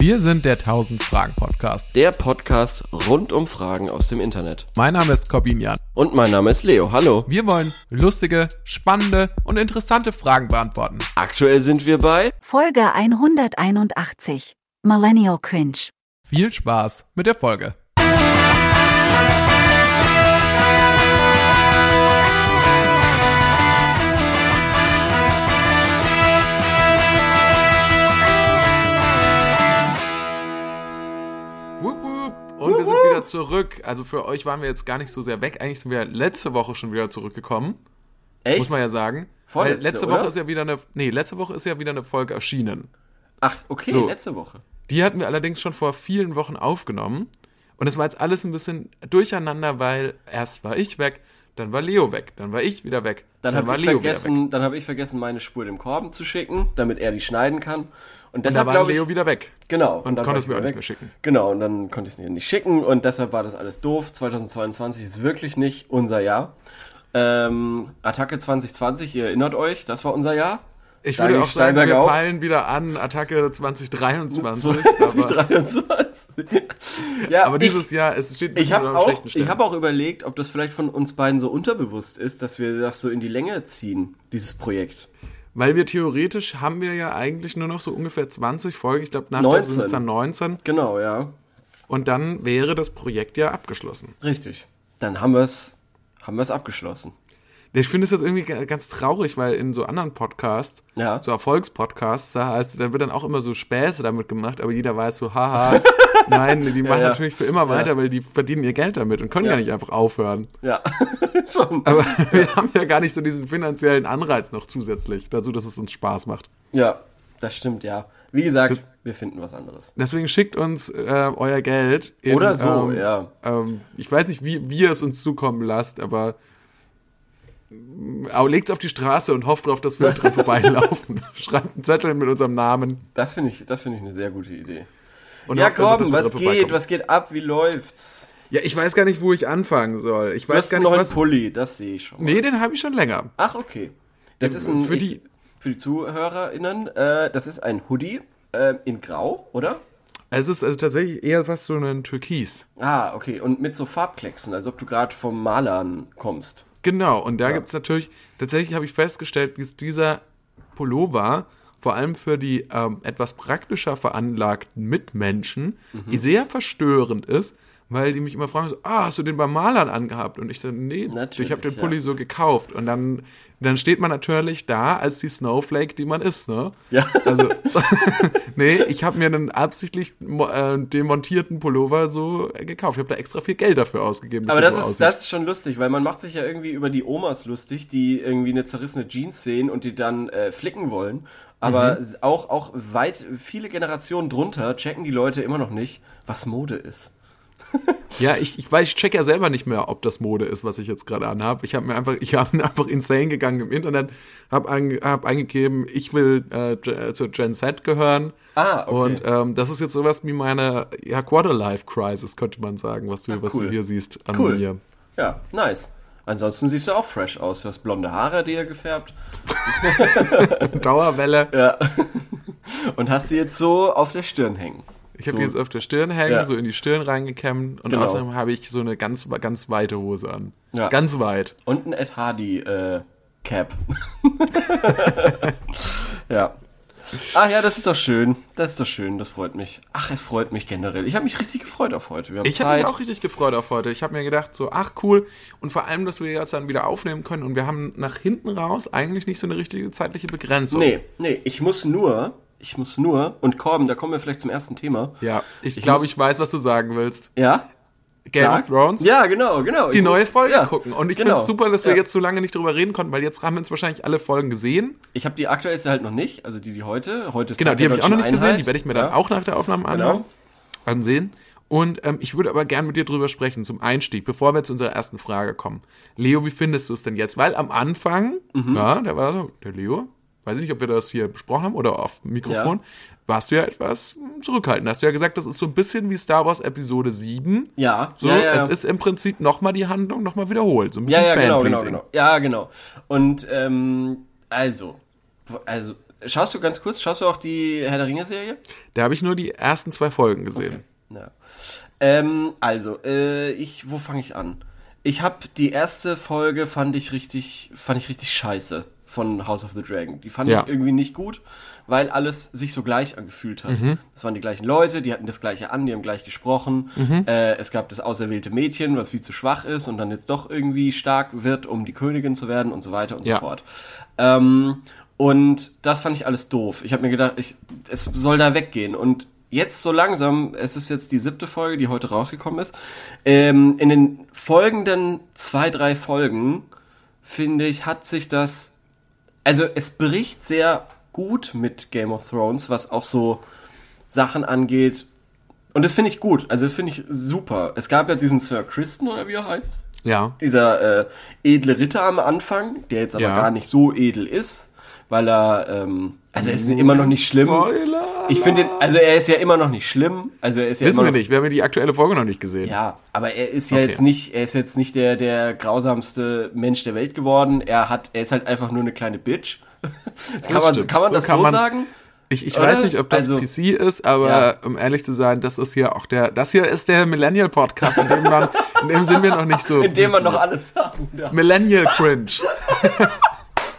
Wir sind der 1000 Fragen Podcast. Der Podcast rund um Fragen aus dem Internet. Mein Name ist Corbin Jan. Und mein Name ist Leo. Hallo. Wir wollen lustige, spannende und interessante Fragen beantworten. Aktuell sind wir bei Folge 181. Millennial Cringe. Viel Spaß mit der Folge. Und wir sind wieder zurück. Also für euch waren wir jetzt gar nicht so sehr weg. Eigentlich sind wir letzte Woche schon wieder zurückgekommen. Echt? Muss man ja sagen. Vorletzte, Weil letzte oder? Woche ist ja wieder eine. Nee, letzte Woche ist ja wieder eine Folge erschienen. Ach, okay, So. letzte Woche. Die hatten wir allerdings schon vor vielen Wochen aufgenommen. Und es war jetzt alles ein bisschen durcheinander, weil erst war ich weg, dann war Leo weg, dann war ich wieder weg, Dann war habe ich, Leo vergessen, dann hab ich vergessen, meine Spur dem Korben zu schicken, damit er die schneiden kann. Und Und deshalb war glaube ich, Leo wieder weg. genau. Und dann konntest war mir auch nicht mehr schicken. Genau, und dann konnte ich es nicht schicken und deshalb war das alles doof. 2022 ist wirklich nicht unser Jahr. Ähm, Attacke 2020, ihr erinnert euch, das war unser Jahr. Ich würde auch sagen, wir bergauf. peilen wieder an Attacke 2023. aber, 2023. ja, aber ich- dieses Jahr, es steht Ich habe am auch, schlechten Stellen. ich hab auch überlegt, ob das vielleicht von uns beiden so unterbewusst ist, dass wir das so in die Länge ziehen, dieses Projekt. Weil wir theoretisch haben wir ja eigentlich nur noch so ungefähr 20 Folgen. Ich glaube, nach 19. sind es dann 19. Genau, ja. Und dann wäre das Projekt ja abgeschlossen. Richtig. Dann haben wir es haben wir's abgeschlossen. Ich finde es jetzt irgendwie ga- ganz traurig, weil in so anderen Podcasts, Ja. so Erfolgspodcasts, da heißt, da wird dann auch immer so Späße damit gemacht, aber jeder weiß so, haha, nein, die machen ja. natürlich für immer weiter, weil die verdienen ihr Geld damit und können ja, Ja. nicht einfach aufhören. Ja, schon. Aber wir haben ja gar nicht so diesen finanziellen Anreiz noch zusätzlich dazu, dass es uns Spaß macht. Ja, das stimmt, ja. Wie gesagt, wir finden was anderes. Deswegen schickt uns äh, euer Geld. In, Oder so, ähm, ja. Ähm, ich weiß nicht, wie, wie ihr es uns zukommen lasst, aber legt es auf die Straße und hofft drauf, dass wir dran vorbeilaufen. Schreibt einen Zettel mit unserem Namen. Das finde ich, das finde ich eine sehr gute Idee. Und ja, komm, was geht? Was geht ab? Wie läuft's? Ja, ich weiß gar nicht, wo ich anfangen soll. Ich Du weiß hast gar noch nicht, einen was. Pulli, das sehe ich schon. mal. Nee, den habe ich schon länger. Ach, okay. Das Ja, ist ein, für ich, die- für die ZuhörerInnen, äh, das ist ein Hoodie äh, in Grau, oder? Es ist also tatsächlich eher was so ein Türkis. Ah, okay. Und mit so Farbklecksen, als ob du gerade vom Malern kommst. Genau, und da gibt's natürlich, tatsächlich habe ich festgestellt, dass dieser Pullover vor allem für die ähm, etwas praktischer veranlagten Mitmenschen Mhm. sehr verstörend ist, weil die mich immer fragen so, ah, hast du den beim Malern angehabt? Und ich dann, nee, Natürlich, ich habe den ja. Pulli so gekauft. Und dann, dann steht man natürlich da als die Snowflake, die man ist, ne? Ja. Also, nee, ich habe mir einen absichtlich äh, demontierten Pullover so gekauft. Ich habe da extra viel Geld dafür ausgegeben. Aber das so ist, aussieht. das ist schon lustig, weil man macht sich ja irgendwie über die Omas lustig, die irgendwie eine zerrissene Jeans sehen und die dann äh, flicken wollen. Aber Mhm. auch, auch weit, viele Generationen drunter checken die Leute immer noch nicht, was Mode ist. Ja, ich, ich weiß, ich check ja selber nicht mehr, ob das Mode ist, was ich jetzt gerade anhabe. Ich habe mir einfach, ich habe einfach insane gegangen im Internet, habe ein, hab eingegeben, ich will äh, Ge- zur Gen Z gehören. Ah, okay. Und ähm, das ist jetzt sowas wie meine ja, Quarterlife Crisis, könnte man sagen, was du, was cool. du hier siehst an Cool. mir. Ja, nice. Ansonsten siehst du auch fresh aus. Du hast blonde Haare dir gefärbt. Dauerwelle. Ja. Und hast die jetzt so auf der Stirn hängen. Ich habe so, jetzt auf der Stirn hängen, Ja. so in die Stirn reingekämmt und Genau. außerdem habe ich so eine ganz, ganz weite Hose an. Ja. Ganz weit. Und ein Ed Hardy äh, Cap. ja. Ach ja, das ist doch schön. Das ist doch schön, das freut mich. Ach, es freut mich generell. Ich habe mich richtig gefreut auf heute. Ich habe mich auch richtig gefreut auf heute. Ich habe mir gedacht, so, ach cool. Und vor allem, dass wir jetzt dann wieder aufnehmen können. Und wir haben nach hinten raus eigentlich nicht so eine richtige zeitliche Begrenzung. Nee, nee, ich muss nur, ich muss nur, und Korben, da kommen wir vielleicht zum ersten Thema. Ja, ich Ich glaube, ich weiß, was du sagen willst. Ja? Game Sag. of Thrones? Ja, genau, genau. Die Ich neue muss- Folge ja, gucken. Und ich genau. finde es super, dass wir Ja. jetzt so lange nicht drüber reden konnten, weil jetzt haben wir uns wahrscheinlich alle Folgen gesehen. Ich habe die aktuellste halt noch nicht, also die, die heute. Heute ist Genau, die der habe ich auch noch nicht Deutschen gesehen. Einheit. Die werde ich mir Ja. dann auch nach der Aufnahme anschauen, Genau. ansehen. Und ähm, ich würde aber gern mit dir drüber sprechen zum Einstieg, bevor wir zu unserer ersten Frage kommen. Leo, wie findest du es denn jetzt? Weil am Anfang, Mhm. ja, da war so, der Leo, weiß ich nicht, ob wir das hier besprochen haben oder auf Mikrofon, warst du ja etwas zurückhaltend. Hast du ja gesagt, das ist so ein bisschen wie Star Wars Episode 7. Ja, So, ja, ja, ja. es ist im Prinzip nochmal die Handlung nochmal wiederholt. So ein Ja, bisschen ja, genau, genau, Fanpleasing. genau. Ja, genau. Und ähm, also, also schaust du ganz kurz, schaust du auch die Herr der Ringe-Serie? Da habe ich nur die ersten zwei Folgen gesehen. Ja. Ähm, also, äh, ich, wo fange ich an? Ich habe die erste Folge fand ich richtig, fand ich richtig scheiße von House of the Dragon. Die fand Ja. ich irgendwie nicht gut, weil alles sich so gleich angefühlt hat. Mhm. Das waren die gleichen Leute, die hatten das gleiche an, die haben gleich gesprochen. Mhm. Äh, es gab das auserwählte Mädchen, was viel zu schwach ist und dann jetzt doch irgendwie stark wird, um die Königin zu werden und so weiter und Ja. so fort. Ähm, und das fand ich alles doof. Ich habe mir gedacht, ich, es soll da weggehen. Und jetzt so langsam, es ist jetzt die siebte Folge, die heute rausgekommen ist, ähm, in den folgenden zwei, drei Folgen, finde ich, hat sich das, also es bricht sehr gut mit Game of Thrones, was auch so Sachen angeht. Und das finde ich gut, also das finde ich super. Es gab ja diesen Sir Kristen, oder wie er heißt Ja. dieser äh, edle Ritter am Anfang, der jetzt aber Ja. gar nicht so edel ist, weil er, ähm, also er ist immer noch nicht schlimm. Spoiler! Ich finde, also er ist ja immer noch nicht schlimm. Also er ist ja Wissen immer wir nicht, wir haben ja die aktuelle Folge noch nicht gesehen. Ja, aber er ist ja Okay. jetzt nicht, er ist jetzt nicht der der grausamste Mensch der Welt geworden. Er hat, er ist halt einfach nur eine kleine Bitch. Kann man, kann man So das kann so man- sagen? Ich, ich Oder? weiß nicht, ob das Also- PC ist, aber Ja. um ehrlich zu sein, das ist hier auch der, das hier ist der Millennial Podcast, in dem, man, in dem sind wir noch nicht so. In dem man noch alles sagen darf. Millennial Cringe.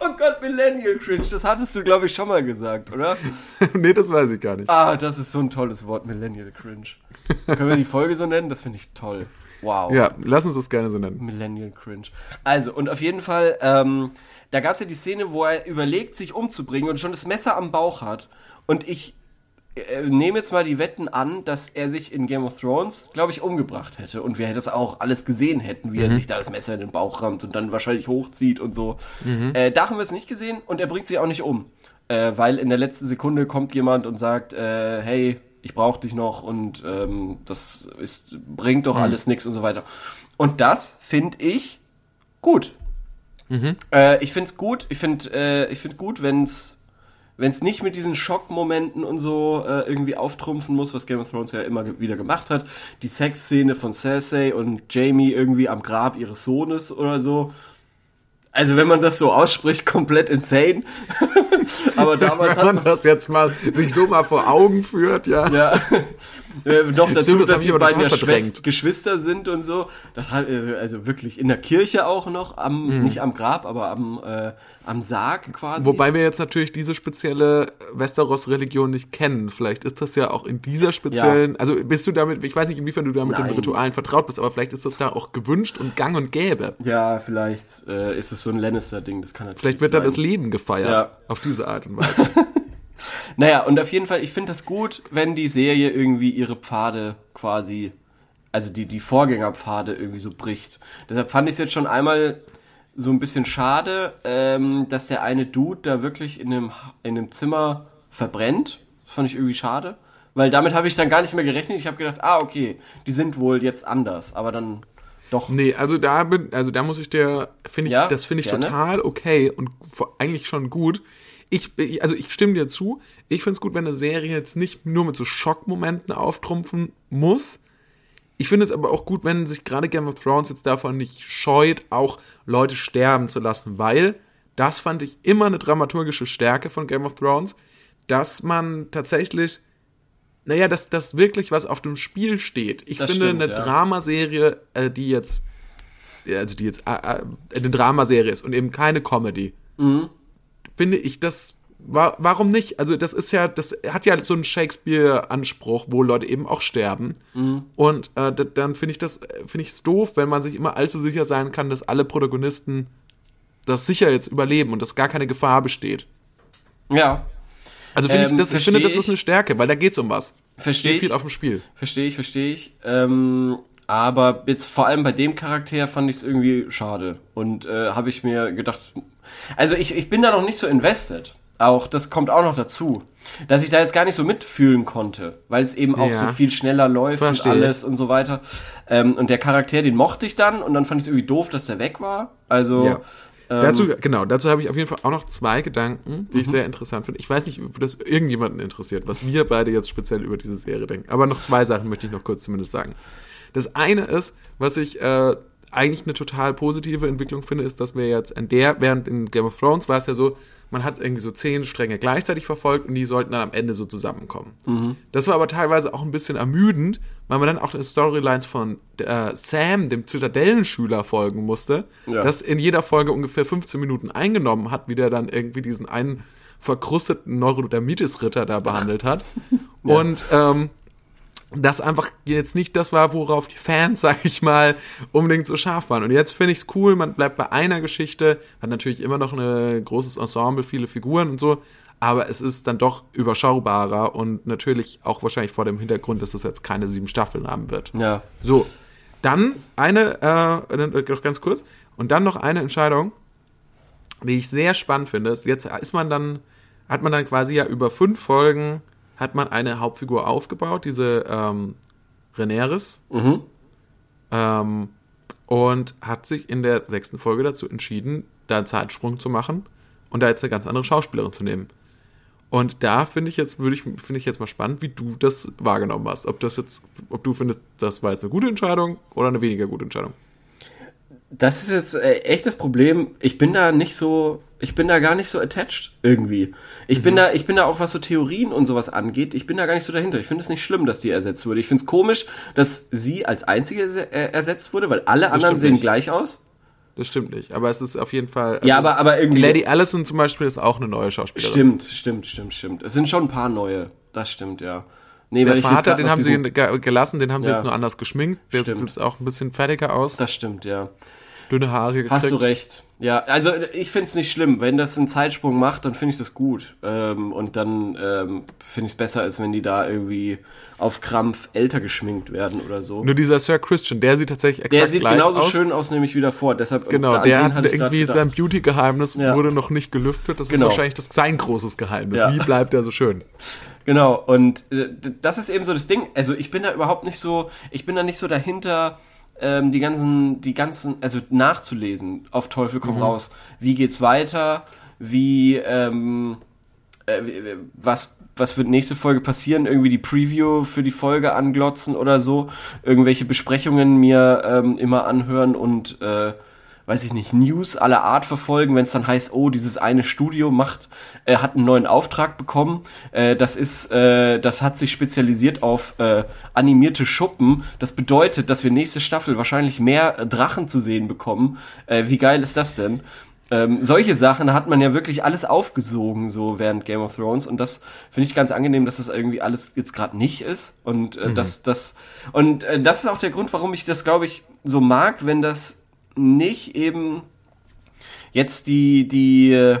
Oh Gott, Millennial Cringe, das hattest du, glaube ich, schon mal gesagt, oder? nee, das weiß ich gar nicht. Ah, das ist so ein tolles Wort, Millennial Cringe. Können wir die Folge so nennen? Das finde ich toll. Wow. Ja, lass uns das gerne so nennen. Millennial Cringe. Also, und auf jeden Fall, ähm, da gab es ja die Szene, wo er überlegt, sich umzubringen und schon das Messer am Bauch hat. Und ich äh, nehme jetzt mal die Wetten an, dass er sich in Game of Thrones, glaube ich, umgebracht hätte. Und wir das auch alles gesehen hätten, wie er sich da das Messer in den Bauch rammt und dann wahrscheinlich hochzieht und so. Äh, da haben wir es nicht gesehen und er bringt sich auch nicht um. Äh, weil in der letzten Sekunde kommt jemand und sagt, äh, hey, ich brauche dich noch und ähm, das ist, bringt doch alles nichts und so weiter. Und das finde ich gut. Äh, ich finde es gut, ich finde äh, ich find gut, wenn es wenn es nicht mit diesen Schockmomenten und so äh, irgendwie auftrumpfen muss, was Game of Thrones ja immer wieder gemacht hat. Die Sexszene von Cersei und Jamie irgendwie am Grab ihres Sohnes oder so. Also wenn man das so ausspricht, komplett insane. Aber damals Wenn hat man das jetzt mal sich so mal vor Augen führt, ja. ja. Äh, noch dazu, Stimmt, dass die beiden ja verdrängt. Geschwister sind und so. Das hat also, also wirklich in der Kirche auch noch, am, Mhm. nicht am Grab, aber am, äh, am Sarg quasi. Wobei wir jetzt natürlich diese spezielle Westeros-Religion nicht kennen. Vielleicht ist das ja auch in dieser speziellen, also bist du damit, ich weiß nicht, inwiefern du da mit den. Ritualen vertraut bist, aber vielleicht ist das da auch gewünscht und gang und gäbe. Ja, vielleicht äh, ist es so ein Lannister-Ding, das kann natürlich Vielleicht wird da sein. das Leben gefeiert. Ja. Auf diese Art und Weise. Naja, und auf jeden Fall, ich finde das gut, wenn die Serie irgendwie ihre Pfade quasi, also die, die Vorgängerpfade irgendwie so bricht. Deshalb fand ich es jetzt schon einmal so ein bisschen schade, ähm, dass der eine Dude da wirklich in einem, in einem Zimmer verbrennt. Das fand ich irgendwie schade. Weil damit habe ich dann gar nicht mehr gerechnet. Ich habe gedacht, ah, okay, die sind wohl jetzt anders. Aber dann doch. Nee, also da bin, also da muss ich dir, finde ich, Ja, das finde ich gerne. total okay und eigentlich schon gut. Ich, ich- also ich stimme dir zu. Ich finde es gut, wenn eine Serie jetzt nicht nur mit so Schockmomenten auftrumpfen muss. Ich finde es aber auch gut, wenn sich gerade Game of Thrones jetzt davon nicht scheut, auch Leute sterben zu lassen, weil das fand ich immer eine dramaturgische Stärke von Game of Thrones, dass man tatsächlich, naja, dass das wirklich was auf dem Spiel steht. Ich Das finde stimmt, eine ja. Dramaserie, äh, die jetzt, also die jetzt äh, äh, eine Dramaserie ist und eben keine Comedy, Mhm. Finde ich das. Wa warum nicht? Also, das ist ja, das hat ja so einen Shakespeare-Anspruch, wo Leute eben auch sterben. Mhm. Und äh, dann finde ich das, finde ich es doof, wenn man sich immer allzu sicher sein kann, dass alle Protagonisten das sicher jetzt überleben und dass gar keine Gefahr besteht. Ja, Also finde Ähm, ich, das, ich finde, das ist eine Stärke, weil da geht's um was. verstehe ich. viel auf dem Spiel. Verstehe ich, verstehe ich. Ähm, aber jetzt vor allem bei dem Charakter fand ich es irgendwie schade. Und äh, habe ich mir gedacht, also ich, ich bin da noch nicht so invested. Auch das kommt auch noch dazu. Dass ich da jetzt gar nicht so mitfühlen konnte, weil es eben auch Ja. so viel schneller läuft Verstehe. und alles und so weiter. Ähm, und der Charakter, den mochte ich dann und dann fand ich es irgendwie doof, dass der weg war. Also Ja. ähm, dazu, genau, dazu habe ich auf jeden Fall auch noch zwei Gedanken, die ich Mhm. sehr interessant finde. Ich weiß nicht, ob das irgendjemanden interessiert, was wir beide jetzt speziell über diese Serie denken. Aber noch zwei Sachen möchte ich noch kurz zumindest sagen. Das eine ist, was ich äh, eigentlich eine total positive Entwicklung finde, ist, dass wir jetzt in der, während in Game of Thrones war es ja so, man hat irgendwie so zehn Stränge gleichzeitig verfolgt und die sollten dann am Ende so zusammenkommen. Das war aber teilweise auch ein bisschen ermüdend, weil man dann auch den Storylines von äh, Sam, dem Zitadellenschüler, folgen musste, Ja. das in jeder Folge ungefähr 15 Minuten eingenommen hat, wie der dann irgendwie diesen einen verkrusteten Neurodermitis-Ritter da behandelt hat. Und ähm, das einfach jetzt nicht das war, worauf die Fans, sag ich mal, unbedingt so scharf waren. Und jetzt finde ich es cool, man bleibt bei einer Geschichte, hat natürlich immer noch ein großes Ensemble, viele Figuren und so, aber es ist dann doch überschaubarer und natürlich auch wahrscheinlich vor dem Hintergrund, dass es jetzt keine sieben Staffeln haben wird. Ja. So, dann eine, äh, noch ganz kurz, und dann noch eine Entscheidung, die ich sehr spannend finde. ist, Jetzt ist man dann, hat man dann quasi ja über fünf Folgen, hat man eine Hauptfigur aufgebaut, diese ähm, Reneris, Mhm. ähm, und hat sich in der sechsten Folge dazu entschieden, da einen Zeitsprung zu machen und da jetzt eine ganz andere Schauspielerin zu nehmen. Und da finde ich jetzt, würde ich, finde ich jetzt mal spannend, wie du das wahrgenommen hast. Ob das jetzt, ob du findest, das war jetzt eine gute Entscheidung oder eine weniger gute Entscheidung. Das ist jetzt äh, echt das Problem. Ich bin da nicht so, ich bin da gar nicht so attached irgendwie. Ich Mhm. bin da, ich bin da auch was so Theorien und sowas angeht. Ich bin da gar nicht so dahinter. Ich finde es nicht schlimm, dass die ersetzt wurde. Ich finde es komisch, dass sie als einzige äh, ersetzt wurde, weil alle anderen stimmt sehen nicht. gleich aus. Das stimmt nicht, aber es ist auf jeden Fall. Ja, also, aber, aber die irgendwie. Lady Allison zum Beispiel ist auch eine neue Schauspielerin. Stimmt, stimmt, stimmt, stimmt. Es sind schon ein paar neue. Das stimmt, ja. Nee, Der weil ich jetzt Vater, den haben sie diesen- ge- gelassen, den haben sie Ja. jetzt nur anders geschminkt. Der Stimmt. sieht jetzt auch ein bisschen fertiger aus. Das stimmt, ja. Dünne Haare gekriegt. Hast du recht. Ja, also ich finde es nicht schlimm. Wenn das einen Zeitsprung macht, dann finde ich das gut. Ähm, und dann ähm, finde ich es besser, als wenn die da irgendwie auf Krampf älter geschminkt werden oder so. Nur dieser Sir Christian, der sieht tatsächlich exakt Der sieht gleich genauso aus. schön aus, nämlich wieder vor. Deshalb Genau, der hat irgendwie sein. Beauty-Geheimnis Ja. wurde noch nicht gelüftet. Das Genau. ist wahrscheinlich das, sein großes Geheimnis. Ja. Wie bleibt er so schön? Genau, und äh, das ist eben so das Ding. Also ich bin da überhaupt nicht so, ich bin da nicht so dahinter, ähm, die ganzen, die ganzen, also nachzulesen auf Teufel komm Mhm. raus. Wie geht's weiter? Wie, ähm, äh, was, was wird nächste Folge passieren? Irgendwie die Preview für die Folge anglotzen oder so. Irgendwelche Besprechungen mir ähm, immer anhören und äh, weiß ich nicht, News aller Art verfolgen, wenn es dann heißt, oh, dieses eine Studio macht, äh, hat einen neuen Auftrag bekommen. Äh, das ist, äh, das hat sich spezialisiert auf äh, animierte Schuppen. Das bedeutet, dass wir nächste Staffel wahrscheinlich mehr Drachen zu sehen bekommen. Äh, wie geil ist das denn? Ähm, solche Sachen hat man ja wirklich alles aufgesogen, so während Game of Thrones. Und das finde ich ganz angenehm, dass das irgendwie alles jetzt gerade nicht ist. Und äh, das, das, und äh, das ist auch der Grund, warum ich das, glaube ich, so mag, wenn das nicht eben jetzt die, die, äh,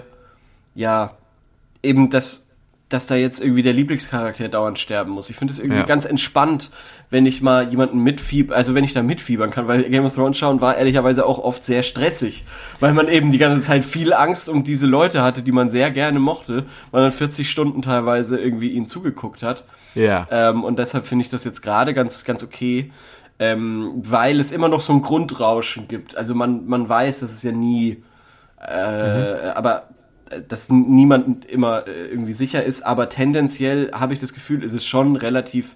ja, eben das, dass da jetzt irgendwie der Lieblingscharakter dauernd sterben muss. Ich finde es irgendwie Ja. ganz entspannt, wenn ich mal jemanden mitfieb, also wenn ich da mitfiebern kann, weil Game of Thrones schauen war ehrlicherweise auch oft sehr stressig, weil man eben die ganze Zeit viel Angst um diese Leute hatte, die man sehr gerne mochte, weil man 40 Stunden teilweise irgendwie ihnen zugeguckt hat. Ja. Ähm, und deshalb finde ich das jetzt gerade ganz, ganz okay, ähm, weil es immer noch so ein Grundrauschen gibt. Also man, man weiß, dass es ja nie, äh, aber äh, dass niemand immer äh, irgendwie sicher ist, aber tendenziell habe ich das Gefühl, ist es schon relativ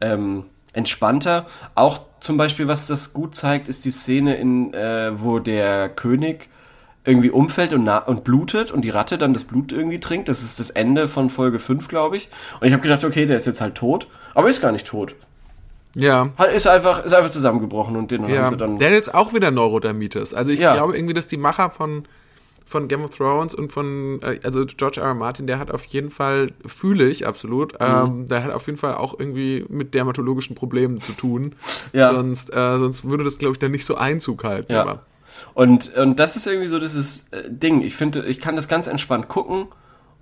ähm, entspannter. Auch zum Beispiel, was das gut zeigt, ist die Szene, in äh, wo der König irgendwie umfällt und, und blutet und die Ratte dann das Blut irgendwie trinkt. Das ist das Ende von Folge 5, glaube ich. Und ich habe gedacht, okay, der ist jetzt halt tot, aber ist gar nicht tot. Ja. Halt, ist einfach, ist einfach zusammengebrochen und den Ja, haben sie dann. der hat jetzt auch wieder Neurodermitis. Also ich Ja. glaube irgendwie, dass die Macher von, von Game of Thrones und von, äh, also George R. R. Martin, der hat auf jeden Fall, fühle ich absolut, Mhm. ähm, der hat auf jeden Fall auch irgendwie mit dermatologischen Problemen zu tun. Ja. Sonst, äh, sonst würde das, glaube ich, dann nicht so Einzug halten. Ja. Aber. Und, und das ist irgendwie so dieses äh, Ding. Ich finde, ich kann das ganz entspannt gucken,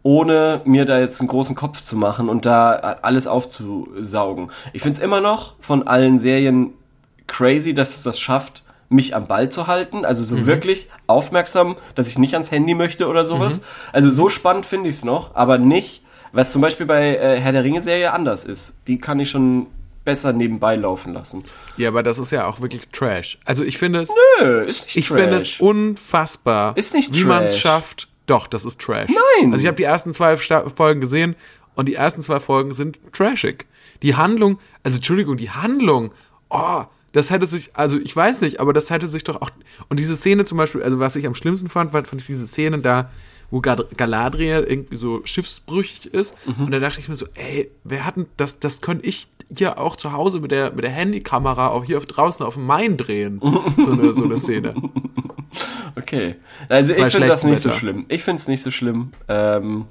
ohne mir da jetzt einen großen Kopf zu machen und da alles aufzusaugen. Ich finde es immer noch von allen Serien crazy, dass es das schafft, mich am Ball zu halten. Also so wirklich aufmerksam, dass ich nicht ans Handy möchte oder sowas. Also so spannend finde ich es noch, aber nicht, was zum Beispiel bei äh, Herr der Ringe-Serie anders ist. Die kann ich schon besser nebenbei laufen lassen. Ja, aber das ist ja auch wirklich Trash. Also ich finde es, Nö, ist nicht ich Trash. finde es unfassbar, Ist nicht wie man es schafft. Doch, das ist Trash. Nein. Also ich habe die ersten zwei Folgen gesehen und die ersten zwei Folgen sind trashig. Die Handlung, also Entschuldigung, die Handlung, oh, das hätte sich, also ich weiß nicht, aber das hätte sich doch auch, und diese Szene zum Beispiel, also was ich am schlimmsten fand, fand, fand ich diese Szene da, wo Galadriel irgendwie so schiffsbrüchig ist. Mhm. Und da dachte ich mir so, ey, wer hat denn, das, das könnte ich hier auch zu Hause mit der, mit der Handykamera auch hier auf, draußen auf dem Main drehen. So eine, so eine Szene. Okay. Also ich finde das nicht so Wetter. schlimm. Ich finde es nicht so schlimm. Ähm,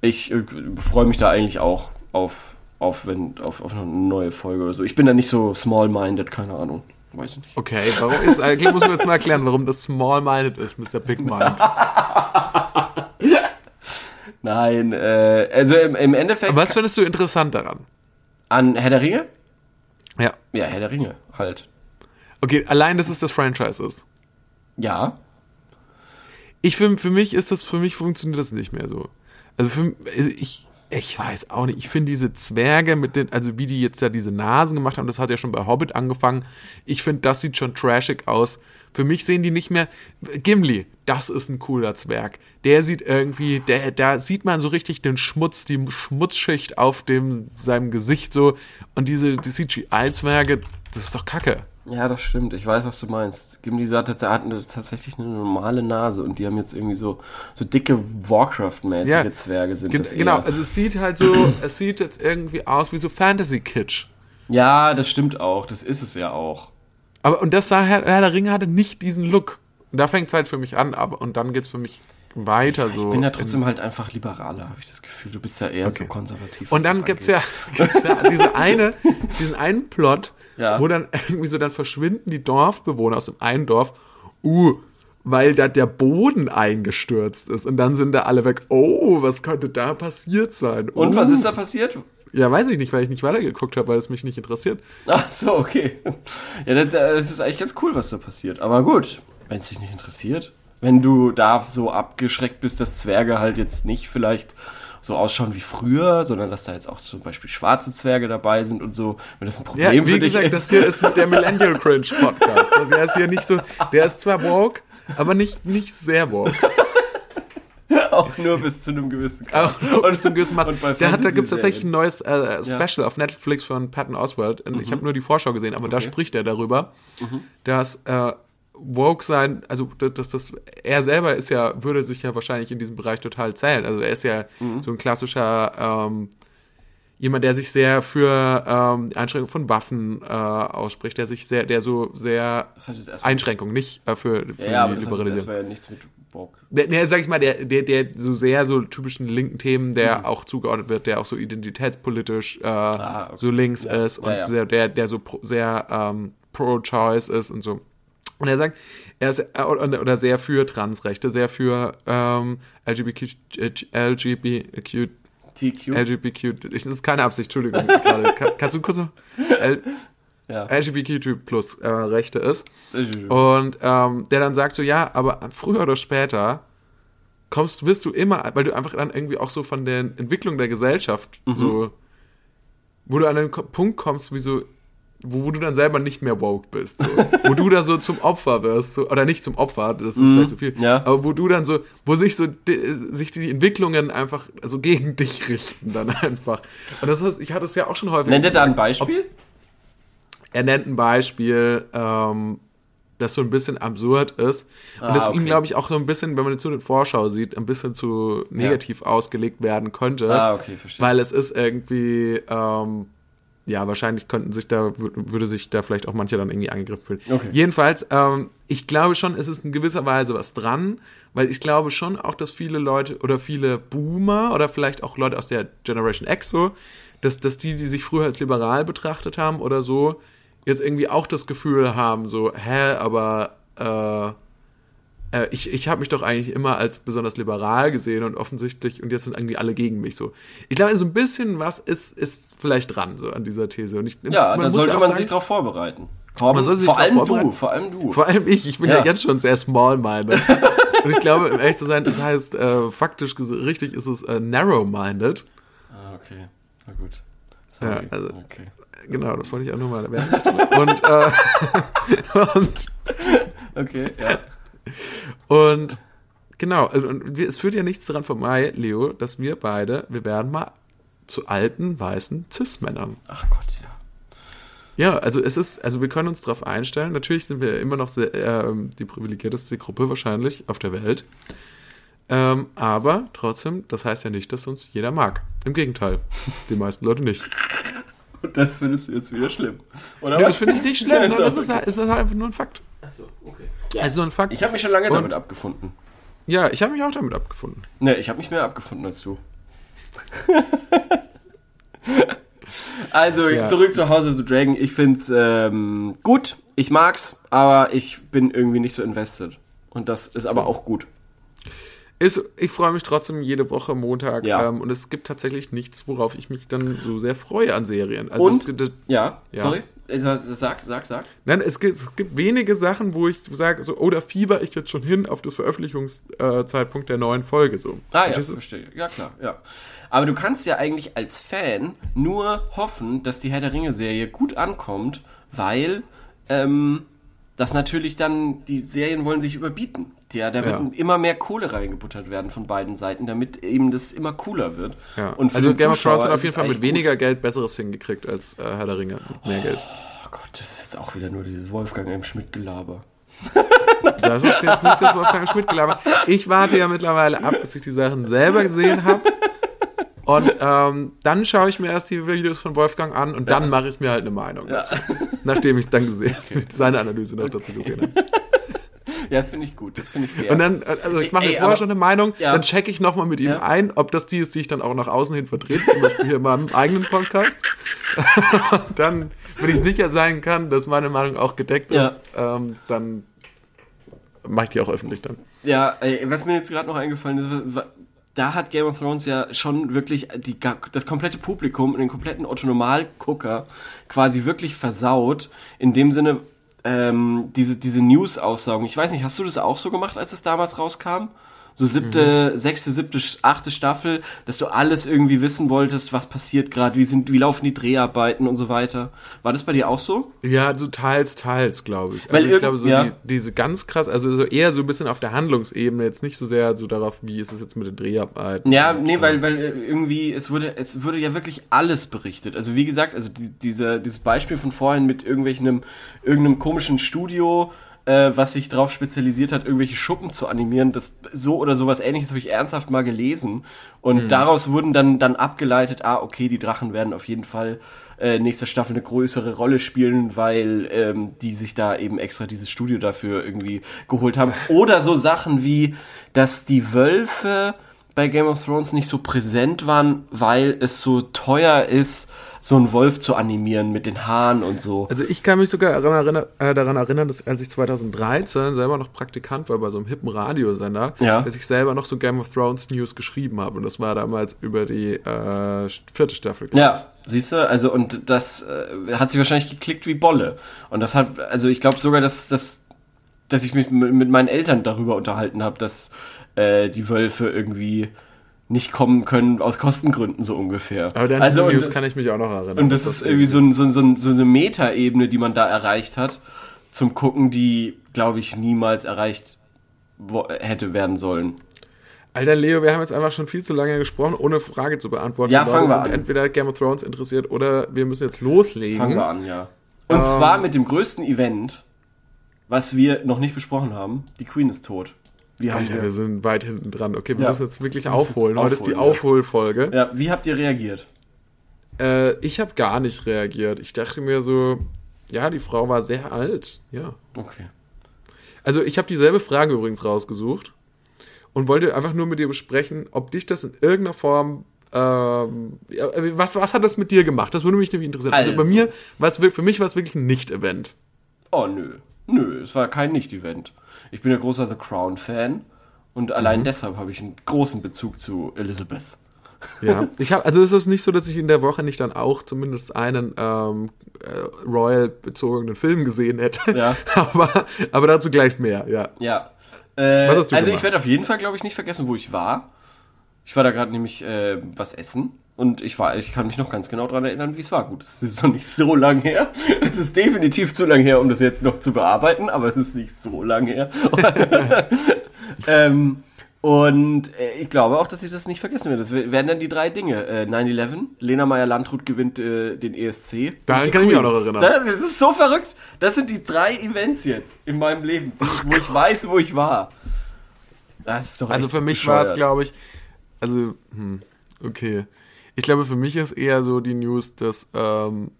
ich äh, freue mich da eigentlich auch auf, auf, wenn, auf, auf eine neue Folge oder so. Ich bin da nicht so small-minded, keine Ahnung. Weiß ich nicht. Okay, warum jetzt, eigentlich muss man jetzt mal erklären, warum das small-minded ist, Mr. Big Mind. Nein, äh, also im, im Endeffekt Aber was findest du interessant daran? an Herr der Ringe? Ja. Ja, Herr der Ringe, halt. Okay, allein, dass es das Franchise ist. Ja. Ich für, für mich ist das, für mich funktioniert das nicht mehr so. Also für also ich, ich weiß auch nicht. Ich finde diese Zwerge mit den, also wie die jetzt ja diese Nasen gemacht haben, das hat ja schon bei Hobbit angefangen. Ich finde, das sieht schon trashig aus. Für mich sehen die nicht mehr. Gimli, das ist ein cooler Zwerg. Der sieht irgendwie, der, da sieht man so richtig den Schmutz, die Schmutzschicht auf dem, seinem Gesicht so. Und diese die CGI-Zwerge, das ist doch Kacke. Ja, das stimmt. Ich weiß, was du meinst. Gimli sagt, er hat tatsächlich eine normale Nase und die haben jetzt irgendwie so, so dicke Warcraft-mäßige Ja, Zwerge sind das Genau, eher. also es sieht halt so, es sieht jetzt irgendwie aus wie so Fantasy-Kitsch. Ja, das stimmt auch. Das ist es ja auch. Aber und das sah Herr, Herr der Ringe hatte nicht diesen Look. Da fängt es halt für mich an, aber und dann geht's für mich weiter so. Ich bin ja trotzdem halt einfach liberaler, habe ich das Gefühl. Du bist ja eher so konservativ. Und dann gibt's ja, gibt's ja diese eine, diesen einen Plot, Ja. wo dann irgendwie so dann verschwinden die Dorfbewohner aus dem einen Dorf, uh, weil da der Boden eingestürzt ist und dann sind da alle weg. Oh, was könnte da passiert sein? Und uh. was ist da passiert? Ja, weiß ich nicht, weil ich nicht weitergeguckt habe, weil es mich nicht interessiert. Ach so, okay. Ja, das, das ist eigentlich ganz cool, was da passiert. Aber gut, wenn es dich nicht interessiert, wenn du da so abgeschreckt bist, dass Zwerge halt jetzt nicht vielleicht so ausschauen wie früher, sondern dass da jetzt auch zum Beispiel schwarze Zwerge dabei sind und so, wenn das ein Ja, Problem wie für dich gesagt, das ist. hier ist der Millennial Cringe Podcast. Also der ist hier nicht so, der ist zwar woke, aber nicht, nicht sehr woke. auch nur bis zu einem gewissen Grad. Auch und zum gewissen Maß. Und bei Der hat, da gibt es tatsächlich ein neues äh, Special auf Netflix von Patton Oswalt. Und Ich habe nur die Vorschau gesehen, aber da spricht er darüber, dass äh, woke sein, also dass das, er selber ist ja, würde sich ja wahrscheinlich in diesem Bereich total zählen. Also er ist ja so ein klassischer ähm, jemand, der sich sehr für ähm, die Einschränkung von Waffen äh, ausspricht, der sich sehr, der so sehr Einschränkung, nicht äh, für, für Ja, aber die das hat Liberalisierung. ja nichts mit Bock. Der, der, sag ich mal, der, der, der so sehr so typischen linken Themen, der auch zugeordnet wird, der auch so identitätspolitisch äh, okay. so links Ja, ist und ja, ja. Der, der, der so pro, sehr ähm, pro-choice ist und so. Und er sagt, er ist äh, oder, sehr für Transrechte, sehr für ähm, LGBTQ, äh, LGBTQ, TQ? LGBTQ, das ist keine Absicht, Entschuldigung, gerade. Kann, kannst du kurz so? L, ja. LGBTQ plus äh, Rechte ist. Und ähm, der dann sagt so, ja, aber früher oder später kommst, wirst du immer, weil du einfach dann irgendwie auch so von der Entwicklung der Gesellschaft so, wo du an Ko- Punkt kommst, wie so, wo, wo du dann selber nicht mehr woke bist, so. wo du da so zum Opfer wirst, so, oder nicht zum Opfer, das ist vielleicht so viel, ja. aber wo du dann so, wo sich so, die, sich die Entwicklungen einfach so gegen dich richten dann einfach. Und das heißt, ich hatte es ja auch schon häufig. Nennt er da ein Beispiel? er nennt ein Beispiel, ähm, das so ein bisschen absurd ist. Und Ah, das okay. ihm, glaube ich, auch so ein bisschen, wenn man jetzt so eine Vorschau sieht, ein bisschen zu negativ ausgelegt werden könnte. Ah, okay, verstehe. Weil es ist irgendwie, ähm, ja, wahrscheinlich könnten sich da, wür- würde sich da vielleicht auch manche dann irgendwie angegriffen fühlen. Okay. Jedenfalls, ähm, ich glaube schon, es ist in gewisser Weise was dran, weil ich glaube schon auch, dass viele Leute oder viele Boomer oder vielleicht auch Leute aus der Generation X so, dass, dass die, die sich früher als liberal betrachtet haben oder so, jetzt irgendwie auch das Gefühl haben, so, hä, aber äh, äh, ich, ich habe mich doch eigentlich immer als besonders liberal gesehen und offensichtlich, und jetzt sind irgendwie alle gegen mich so. Ich glaube, so ein bisschen was ist, ist vielleicht dran, so an dieser These. Und ich, Ja, da sollte man sagen, sich drauf vorbereiten. Sich vor allem du, vor allem du. Vor allem ich, ich bin ja, Ja. jetzt schon sehr small-minded. und ich glaube, um ehrlich zu sein, das heißt, äh, faktisch richtig ist es äh, narrow-minded. ah, okay. Na gut. Sorry. Ja, also- okay. Genau, das wollte ich auch nur mal erwähnen. Und, äh, und Okay, ja. Und genau, also, und es führt ja nichts daran vorbei, Leo, dass wir beide, wir werden mal zu alten, weißen Cis-Männern. Ach Gott, ja. Ja, also es ist, also wir können uns darauf einstellen. Natürlich sind wir immer noch sehr, äh, die privilegierteste Gruppe wahrscheinlich auf der Welt. Ähm, aber trotzdem, das heißt ja nicht, dass uns jeder mag. Im Gegenteil, die meisten Leute nicht. Und das findest du jetzt wieder schlimm. Oder Nee, das finde ich nicht schlimm. Ja, ist das ist, halt- ist halt einfach nur ein Fakt. Achso, okay. Ja. Also ein Fakt. Ich habe mich schon lange Und- damit abgefunden. ja, ich habe mich auch damit abgefunden. Ne, ich habe mich mehr abgefunden als du. also, Ja. zurück zu House of the Dragon. Ich find's ähm, gut, ich mag's, aber ich bin irgendwie nicht so invested. Und das ist aber auch gut. Ist, ich freue mich trotzdem jede Woche Montag. Ja. Ähm, und es gibt tatsächlich nichts, worauf ich mich dann so sehr freue an Serien. Also Und? Es, das, Ja, Ja. sorry. Äh, Sag, sag, sag. nein, es gibt, es gibt wenige Sachen, wo ich sage, so, oh, da fieber ich jetzt schon hin auf das Veröffentlichungszeitpunkt der neuen Folge. So. Ah ja, du? verstehe. Ja, klar, ja. Aber du kannst ja eigentlich als Fan nur hoffen, dass die Herr der Ringe-Serie gut ankommt, weil ähm, das natürlich dann, die Serien wollen sich überbieten. Ja, da wird Ja. immer mehr Kohle reingebuttert werden von beiden Seiten, damit eben das immer cooler wird. Ja. Und also Game of Thrones hat auf jeden Fall mit weniger Geld Besseres hingekriegt als äh, Herr der Ringe. Mit mehr Geld. Gut. Oh Gott, das ist jetzt auch wieder nur dieses Wolfgang M. Schmidt-Gelaber. Das ist jetzt nicht das Wolfgang Schmidt-Gelaber. Ich warte ja mittlerweile ab, bis ich die Sachen selber gesehen habe. Und ähm, dann schaue ich mir erst die Videos von Wolfgang an und dann mache ich mir halt eine Meinung dazu. Nachdem ich es dann gesehen seine Analyse noch dazu gesehen habe. Ja, finde ich gut, das finde ich fair. Und dann, also ich mache mir vorher schon eine Meinung, Ja. dann checke ich nochmal mit ihm Ja. ein, ob das die ist, die ich dann auch nach außen hin vertrete, zum Beispiel hier in meinem eigenen Podcast. dann, wenn ich sicher sein kann, dass meine Meinung auch gedeckt Ja. ist, ähm, dann mache ich die auch öffentlich dann. Ja, ey, was mir jetzt gerade noch eingefallen ist, da hat Game of Thrones ja schon wirklich die, das komplette Publikum und den kompletten Otto-Normal-Gucker quasi wirklich versaut. In dem Sinne, ähm, diese, diese News-Aufsaugung. Ich weiß nicht, hast du das auch so gemacht, als es damals rauskam? So siebte, sechste, siebte, achte Staffel, dass du alles irgendwie wissen wolltest, was passiert gerade, wie sind, wie laufen die Dreharbeiten und so weiter. War das bei dir auch so? Ja, so teils, teils, glaube ich. Weil Also ich glaube, so ja. die, diese ganz krass, also so eher so ein bisschen auf der Handlungsebene, jetzt nicht so sehr so darauf, wie ist es jetzt mit den Dreharbeiten. Ja, nee, weil, weil äh, irgendwie, es wurde, es wurde ja wirklich alles berichtet. Also wie gesagt, also die, diese, dieses Beispiel von vorhin mit irgendwelchen, irgendeinem komischen Studio, äh, was sich darauf spezialisiert hat, irgendwelche Schuppen zu animieren, das so oder sowas ähnliches habe ich ernsthaft mal gelesen. Und daraus wurden dann, dann abgeleitet, ah, okay, die Drachen werden auf jeden Fall äh, nächster Staffel eine größere Rolle spielen, weil ähm, die sich da eben extra dieses Studio dafür irgendwie geholt haben. Oder so Sachen wie, dass die Wölfe bei Game of Thrones nicht so präsent waren, weil es so teuer ist, so einen Wolf zu animieren mit den Haaren und so. Also ich kann mich sogar daran erinnern, äh, daran erinnern, dass als ich 2013 selber noch Praktikant war bei so einem hippen Radiosender, Ja. dass ich selber noch so Game of Thrones News geschrieben habe. Und das war damals über die äh, vierte Staffel. Ja, siehst du, also und das äh, hat sich wahrscheinlich geklickt wie Bolle. Und das hat, also ich glaube sogar, dass, dass, dass ich mich mit, mit meinen Eltern darüber unterhalten habe, dass äh, die Wölfe irgendwie nicht kommen können aus Kostengründen so ungefähr. Aber dann also, News das- kann ich mich auch noch erinnern. Und das ist irgendwie so, ein, so, ein- so, ein- so eine Metaebene, die man da erreicht hat, zum Gucken, die, glaube ich, niemals erreicht hätte werden sollen. Alter Leo, wir haben jetzt einfach schon viel zu lange gesprochen, ohne Frage zu beantworten. Ja, fangen wir sind an. entweder Game of Thrones interessiert oder wir müssen jetzt loslegen. Fangen wir an, ja. Und zwar mit dem größten Event, was wir noch nicht besprochen haben. Die Queen ist tot. Wie Alter, wir wir, sind weit hinten dran. Okay, wir Ja. müssen jetzt wirklich Wir müssen jetzt aufholen. Heute ist die aufholen, ja. Aufholfolge. ja, wie habt ihr reagiert? Äh, ich habe gar nicht reagiert. Ich dachte mir so, ja, die Frau war sehr alt. Ja. Okay. Also ich habe dieselbe Frage übrigens rausgesucht und wollte einfach nur mit dir besprechen, ob dich das in irgendeiner Form ähm, ja, was, was hat das mit dir gemacht? Das würde mich nämlich interessieren. Also, bei Also. mir war es wir- für mich war es wirklich ein Nicht-Event. Oh, nö. Nö, es war kein Nicht-Event. Ich bin ja großer The Crown-Fan und allein deshalb habe ich einen großen Bezug zu Elizabeth. Ja, ich habe also es ist nicht so, dass ich in der Woche nicht dann auch zumindest einen ähm, äh, Royal bezogenen Film gesehen hätte. Ja. aber aber dazu gleich mehr. Ja. Ja. Äh, Was hast du also gemacht? ich werde auf jeden Fall, glaube ich, nicht vergessen, wo ich war. Ich war da gerade nämlich äh, was essen und ich war, ich kann mich noch ganz genau daran erinnern, wie es war. Gut, es ist noch nicht so lang her. Es ist definitiv zu lang her, um das jetzt noch zu bearbeiten, aber es ist nicht so lang her. ähm, Und äh, ich glaube auch, dass ich das nicht vergessen werde. Das werden dann die drei Dinge. Äh, 9-11, Lena Meyer-Landrut gewinnt äh, den ESC. Daran kann ich mich auch noch erinnern. Das ist so verrückt. Das sind die drei Events jetzt in meinem Leben, wo ich weiß, wo ich war. Das ist doch Also für mich war es, glaube ich, also, hm, okay. Ich glaube, für mich ist eher so die News, dass, ähm,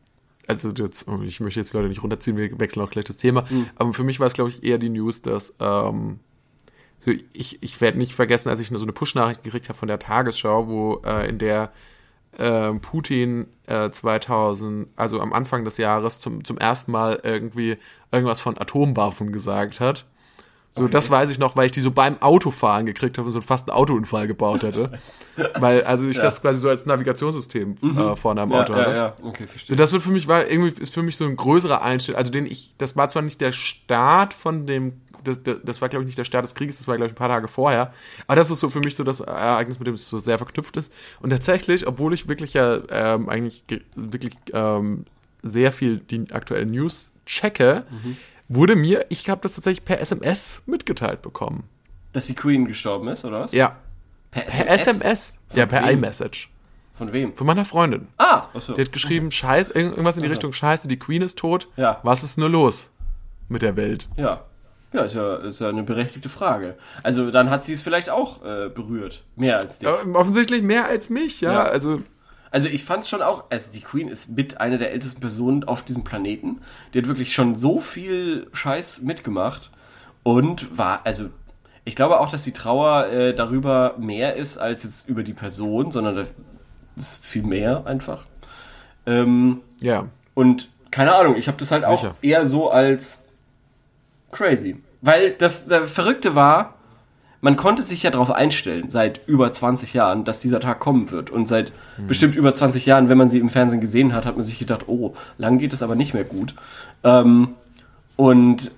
also jetzt, oh, ich möchte jetzt Leute nicht runterziehen, wir wechseln auch gleich das Thema, Hm. aber für mich war es, glaube ich, eher die News, dass, ähm, so ich, ich werde nicht vergessen, als ich so eine Push-Nachricht gekriegt habe von der Tagesschau, wo äh, in der ähm, Putin äh, 2000, also am Anfang des Jahres zum, zum ersten Mal irgendwie irgendwas von Atomwaffen gesagt hat. So, das weiß ich noch, weil ich die so beim Autofahren gekriegt habe und so fast einen Autounfall gebaut hätte. weil, also ich das quasi so als Navigationssystem äh, vorne am Mhm. Ja, Auto hatte. ja, ja, okay, So, verstehe. das wird für mich, war irgendwie, ist für mich so ein größerer Einschnitt, also den ich, das war zwar nicht der Start von dem, das, das, das war glaube ich nicht der Start des Krieges, das war glaube ich ein paar Tage vorher, aber das ist so für mich so das Ereignis, mit dem es so sehr verknüpft ist. Und tatsächlich, obwohl ich wirklich ja ähm, eigentlich ge- wirklich ähm, sehr viel die aktuellen News checke, Mhm. Wurde mir, ich habe das tatsächlich per SMS mitgeteilt bekommen. Dass die Queen gestorben ist, oder was? Ja, Per per SMS. Ja, per wem? iMessage. Von wem? Von meiner Freundin. Ah, achso. Die hat geschrieben, Scheiß, irgend- irgendwas in die Richtung Scheiße, die Queen ist tot. Ja. Was ist nur los mit der Welt? Ja. Ja, ist ja, ist ja eine berechtigte Frage. Also dann hat sie es vielleicht auch äh, berührt. Mehr als dich. Ähm, offensichtlich mehr als mich, ja. Ja. Also, Also ich fand schon auch, also die Queen ist mit einer der ältesten Personen auf diesem Planeten. Die hat wirklich schon so viel Scheiß mitgemacht und war, also ich glaube auch, dass die Trauer äh, darüber mehr ist als jetzt über die Person, sondern das ist viel mehr einfach. Ähm, ja. und keine Ahnung, ich habe das halt auch Sicher. eher so als crazy. Weil das, das Verrückte war, man konnte sich ja darauf einstellen, seit über 20 Jahren, dass dieser Tag kommen wird. Und seit bestimmt über 20 Jahren, wenn man sie im Fernsehen gesehen hat, hat man sich gedacht, oh, lang geht es aber nicht mehr gut. Ähm, und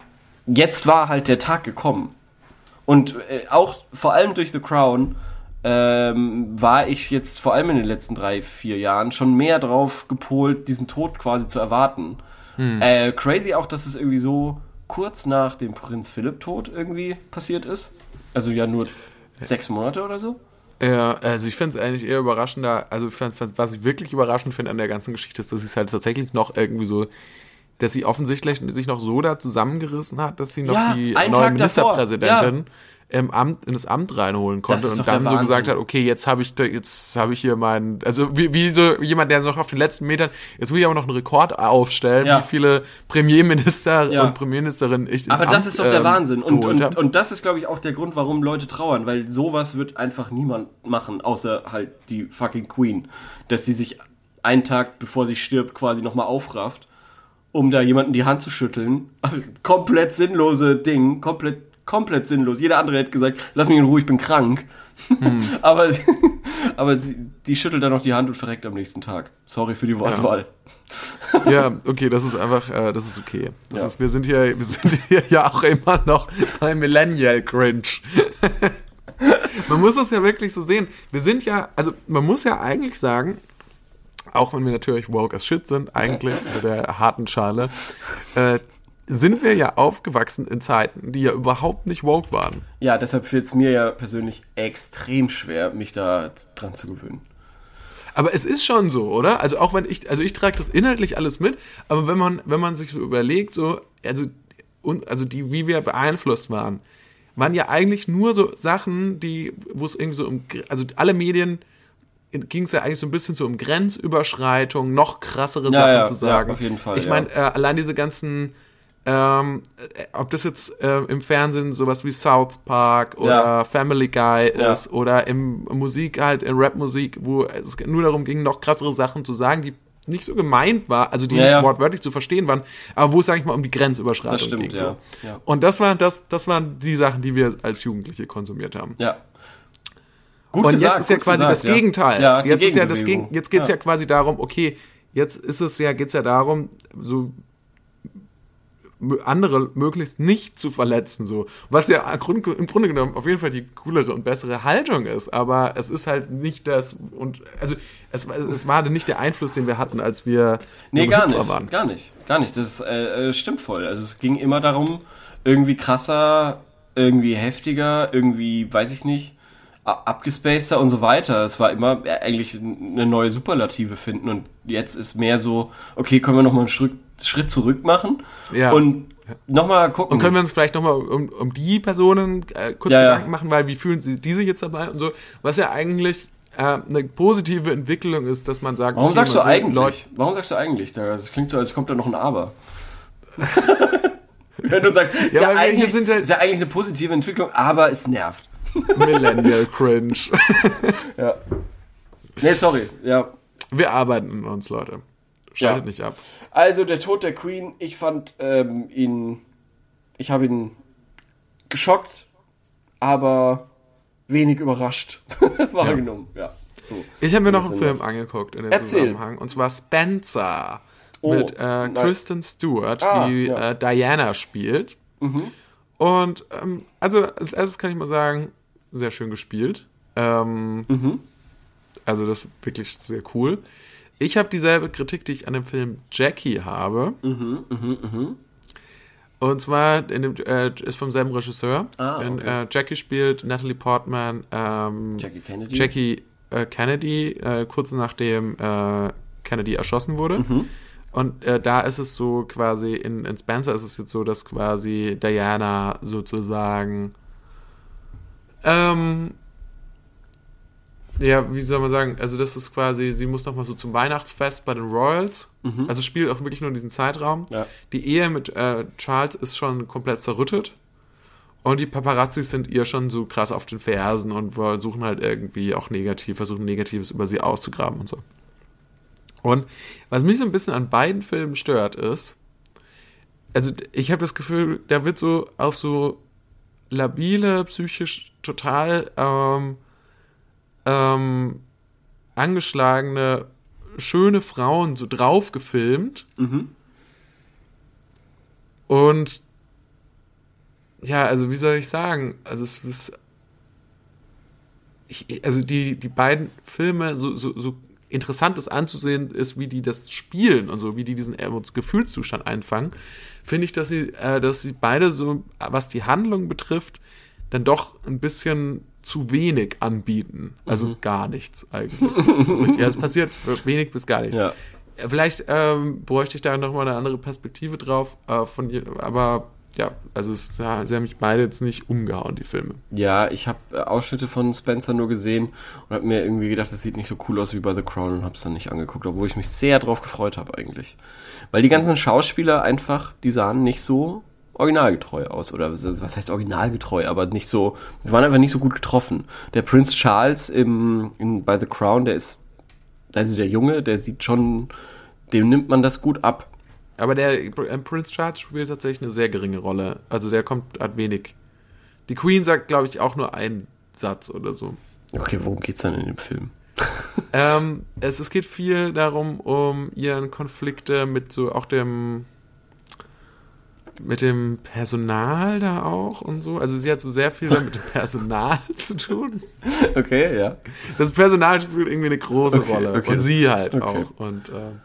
jetzt war halt der Tag gekommen. Und äh, auch vor allem durch The Crown ähm, war ich jetzt vor allem in den letzten drei, vier Jahren schon mehr drauf gepolt, diesen Tod quasi zu erwarten. Äh, crazy auch, dass es irgendwie so kurz nach dem Prinz Philipp Tod irgendwie passiert ist. Also ja nur sechs Monate oder so. Ja, also ich finde es eigentlich eher überraschender, also ich fand, was ich wirklich überraschend finde an der ganzen Geschichte ist, dass sie es halt tatsächlich noch irgendwie so, dass sie offensichtlich sich noch so da zusammengerissen hat, dass sie noch Ja, die neue Tag davor, Ministerpräsidentin im Amt, in das Amt reinholen konnte und dann so gesagt hat, okay, jetzt habe ich da, jetzt habe ich hier meinen, also wie, wie so jemand, der noch auf den letzten Metern, jetzt will ich aber noch einen Rekord aufstellen, Ja. wie viele Premierminister Ja. und Premierministerinnen ich ins Aber das Amt, ist doch der ähm, Wahnsinn. Und, und, hab. und das ist, glaube ich, auch der Grund, warum Leute trauern, weil sowas wird einfach niemand machen, außer halt die fucking Queen. Dass die sich einen Tag bevor sie stirbt quasi nochmal aufrafft, um da jemanden die Hand zu schütteln. Also, komplett sinnlose Ding, komplett, komplett sinnlos. Jeder andere hätte gesagt, lass mich in Ruhe, ich bin krank. Hm. aber aber sie, die schüttelt dann noch die Hand und verreckt am nächsten Tag. Sorry für die Wortwahl. Ja, okay, das ist einfach, äh, das ist okay. Das Ja. ist, wir sind hier, wir sind hier ja auch immer noch bei Millennial Cringe. man muss das ja wirklich so sehen. Wir sind ja, also man muss ja eigentlich sagen, auch wenn wir natürlich woke as shit sind, eigentlich mit der harten Schale, äh, sind wir ja aufgewachsen in Zeiten, die ja überhaupt nicht woke waren. Ja, deshalb fällt es mir ja persönlich extrem schwer, mich da dran zu gewöhnen. Aber es ist schon so, oder? Also auch wenn ich, also ich trage das inhaltlich alles mit, aber wenn man, wenn man sich so überlegt, so, also, und, also die, wie wir beeinflusst waren, waren ja eigentlich nur so Sachen, die, wo es irgendwie so um, also alle Medien ging es ja eigentlich so ein bisschen so um Grenzüberschreitung, noch krassere Ja, Sachen ja, zu sagen. ja, auf jeden Fall, Ich meine, äh, allein diese ganzen, ähm, äh, ob das jetzt äh, im Fernsehen sowas wie South Park oder Ja. Family Guy Ja. ist oder im Musik halt, in Rapmusik, wo es nur darum ging, noch krassere Sachen zu sagen, die nicht so gemeint war, also die Ja, nicht wortwörtlich zu verstehen waren, aber wo es, sag ich mal, um die Grenzüberschreitung Das stimmt, ging. ja, So. Und das war das, das waren die Sachen, die wir als Jugendliche konsumiert haben. Ja. Gut Und gesagt, jetzt ist ja quasi gesagt, das. Gegenteil. Jetzt ist ja das. Gegen, jetzt geht's ja. quasi darum, okay, jetzt ist es ja, geht's ja darum, so andere möglichst nicht zu verletzen, so. Was ja im Grunde- genommen auf jeden Fall die coolere und bessere Haltung ist, aber es ist halt nicht das, und, also, es, es war nicht der Einfluss, den wir hatten, als wir Nee, gar Hüpfer nicht. waren. Gar nicht. Gar nicht. Das äh, äh, stimmt voll. Also es ging immer darum, irgendwie krasser irgendwie heftiger, irgendwie, weiß ich nicht, abgespaceter und so weiter. Es war immer eigentlich eine neue Superlative finden und jetzt ist mehr so, okay, können wir nochmal einen Schritt, Schritt zurück machen Ja. und nochmal gucken. Und können wir uns vielleicht nochmal um, um die Personen äh, kurz Ja, ja. Gedanken machen, weil wie fühlen sie die sich jetzt dabei und so, was ja eigentlich äh, eine positive Entwicklung ist, dass man sagt, Warum sagst du eigentlich? Leute- Warum sagst du eigentlich? Das klingt so, als kommt da noch ein Aber. Wenn du sagst, ist Ja, ja, wir hier eigentlich, sind halt- ist ja eigentlich eine positive Entwicklung, aber es nervt. Millennial Cringe. Ja. Nee, sorry. Ja. Wir arbeiten an uns, Leute. Schaltet Ja. nicht ab. Also der Tod der Queen, ich fand ähm, ihn, ich habe ihn geschockt, aber wenig überrascht wahrgenommen. Ja. So. Ich habe mir noch einen Film noch- angeguckt in dem Erzähl. Zusammenhang. Und zwar Spencer. Oh, mit äh. Kristen Stewart, Ah, die ja. Mhm. äh, Diana spielt. Und ähm, also als erstes kann ich mal sagen, sehr schön gespielt. Ähm, Mhm. Also das ist wirklich sehr cool. Ich habe dieselbe Kritik, die ich an dem Film Jackie habe. Mhm, Und zwar dem, äh, ist vom selben Regisseur. Ah, in, okay. äh, Jackie spielt Natalie Portman, ähm, Jackie Kennedy. Jackie äh, Kennedy, äh, kurz nachdem äh, Kennedy erschossen wurde. Mhm. Und äh, da ist es so quasi, in, in Spencer ist es jetzt so, dass quasi Diana sozusagen, ähm, ja, wie soll man sagen, also das ist quasi, sie muss nochmal so zum Weihnachtsfest bei den Royals, also spielt auch wirklich nur in diesem Zeitraum. Mhm. Ja. Die Ehe mit äh, Charles ist schon komplett zerrüttet. Und die Paparazzis sind ihr schon so krass auf den Fersen und versuchen halt irgendwie auch negativ, versuchen Negatives über sie auszugraben und so. Und was mich so ein bisschen an beiden Filmen stört, ist, also ich habe das Gefühl, da wird so auf so labile, psychisch total ähm, ähm, angeschlagene, schöne Frauen so drauf gefilmt. Und ja, also wie soll ich sagen? Also es ist ich, also die, die beiden Filme, so, so, so interessant es anzusehen ist, wie die das spielen und so, wie die diesen Emo- Gefühlszustand einfangen, finde ich, dass sie, äh, dass sie beide so, was die Handlung betrifft, dann doch ein bisschen zu wenig anbieten. Also gar nichts eigentlich. so ja, es passiert wenig bis gar nichts. Ja. Vielleicht ähm, bräuchte ich da noch mal eine andere Perspektive drauf, äh, von aber ja, also es, sie haben mich beide jetzt nicht umgehauen, die Filme. Ja, ich habe äh, Ausschnitte von Spencer nur gesehen und habe mir irgendwie gedacht, das sieht nicht so cool aus wie bei The Crown und habe es dann nicht angeguckt, obwohl ich mich sehr drauf gefreut habe eigentlich. Weil die ganzen Schauspieler einfach, die sahen nicht so originalgetreu aus. Oder was heißt originalgetreu, aber nicht so, die waren einfach nicht so gut getroffen. Der Prinz Charles im, in, bei The Crown, der ist, also der Junge, der sieht schon, dem nimmt man das gut ab. Aber der äh, Prince Charles spielt tatsächlich eine sehr geringe Rolle. Also der kommt, hat wenig. Die Queen sagt, glaube ich, auch nur einen Satz oder so. Okay, worum geht's dann in dem Film? ähm, es, es geht viel darum, um ihren Konflikte mit so auch dem mit dem Personal da auch und so. Also sie hat so sehr viel mit dem Personal zu tun. Okay, ja. Das Personal spielt irgendwie eine große Okay, Rolle. okay. Und sie halt Okay. auch. Und ähm,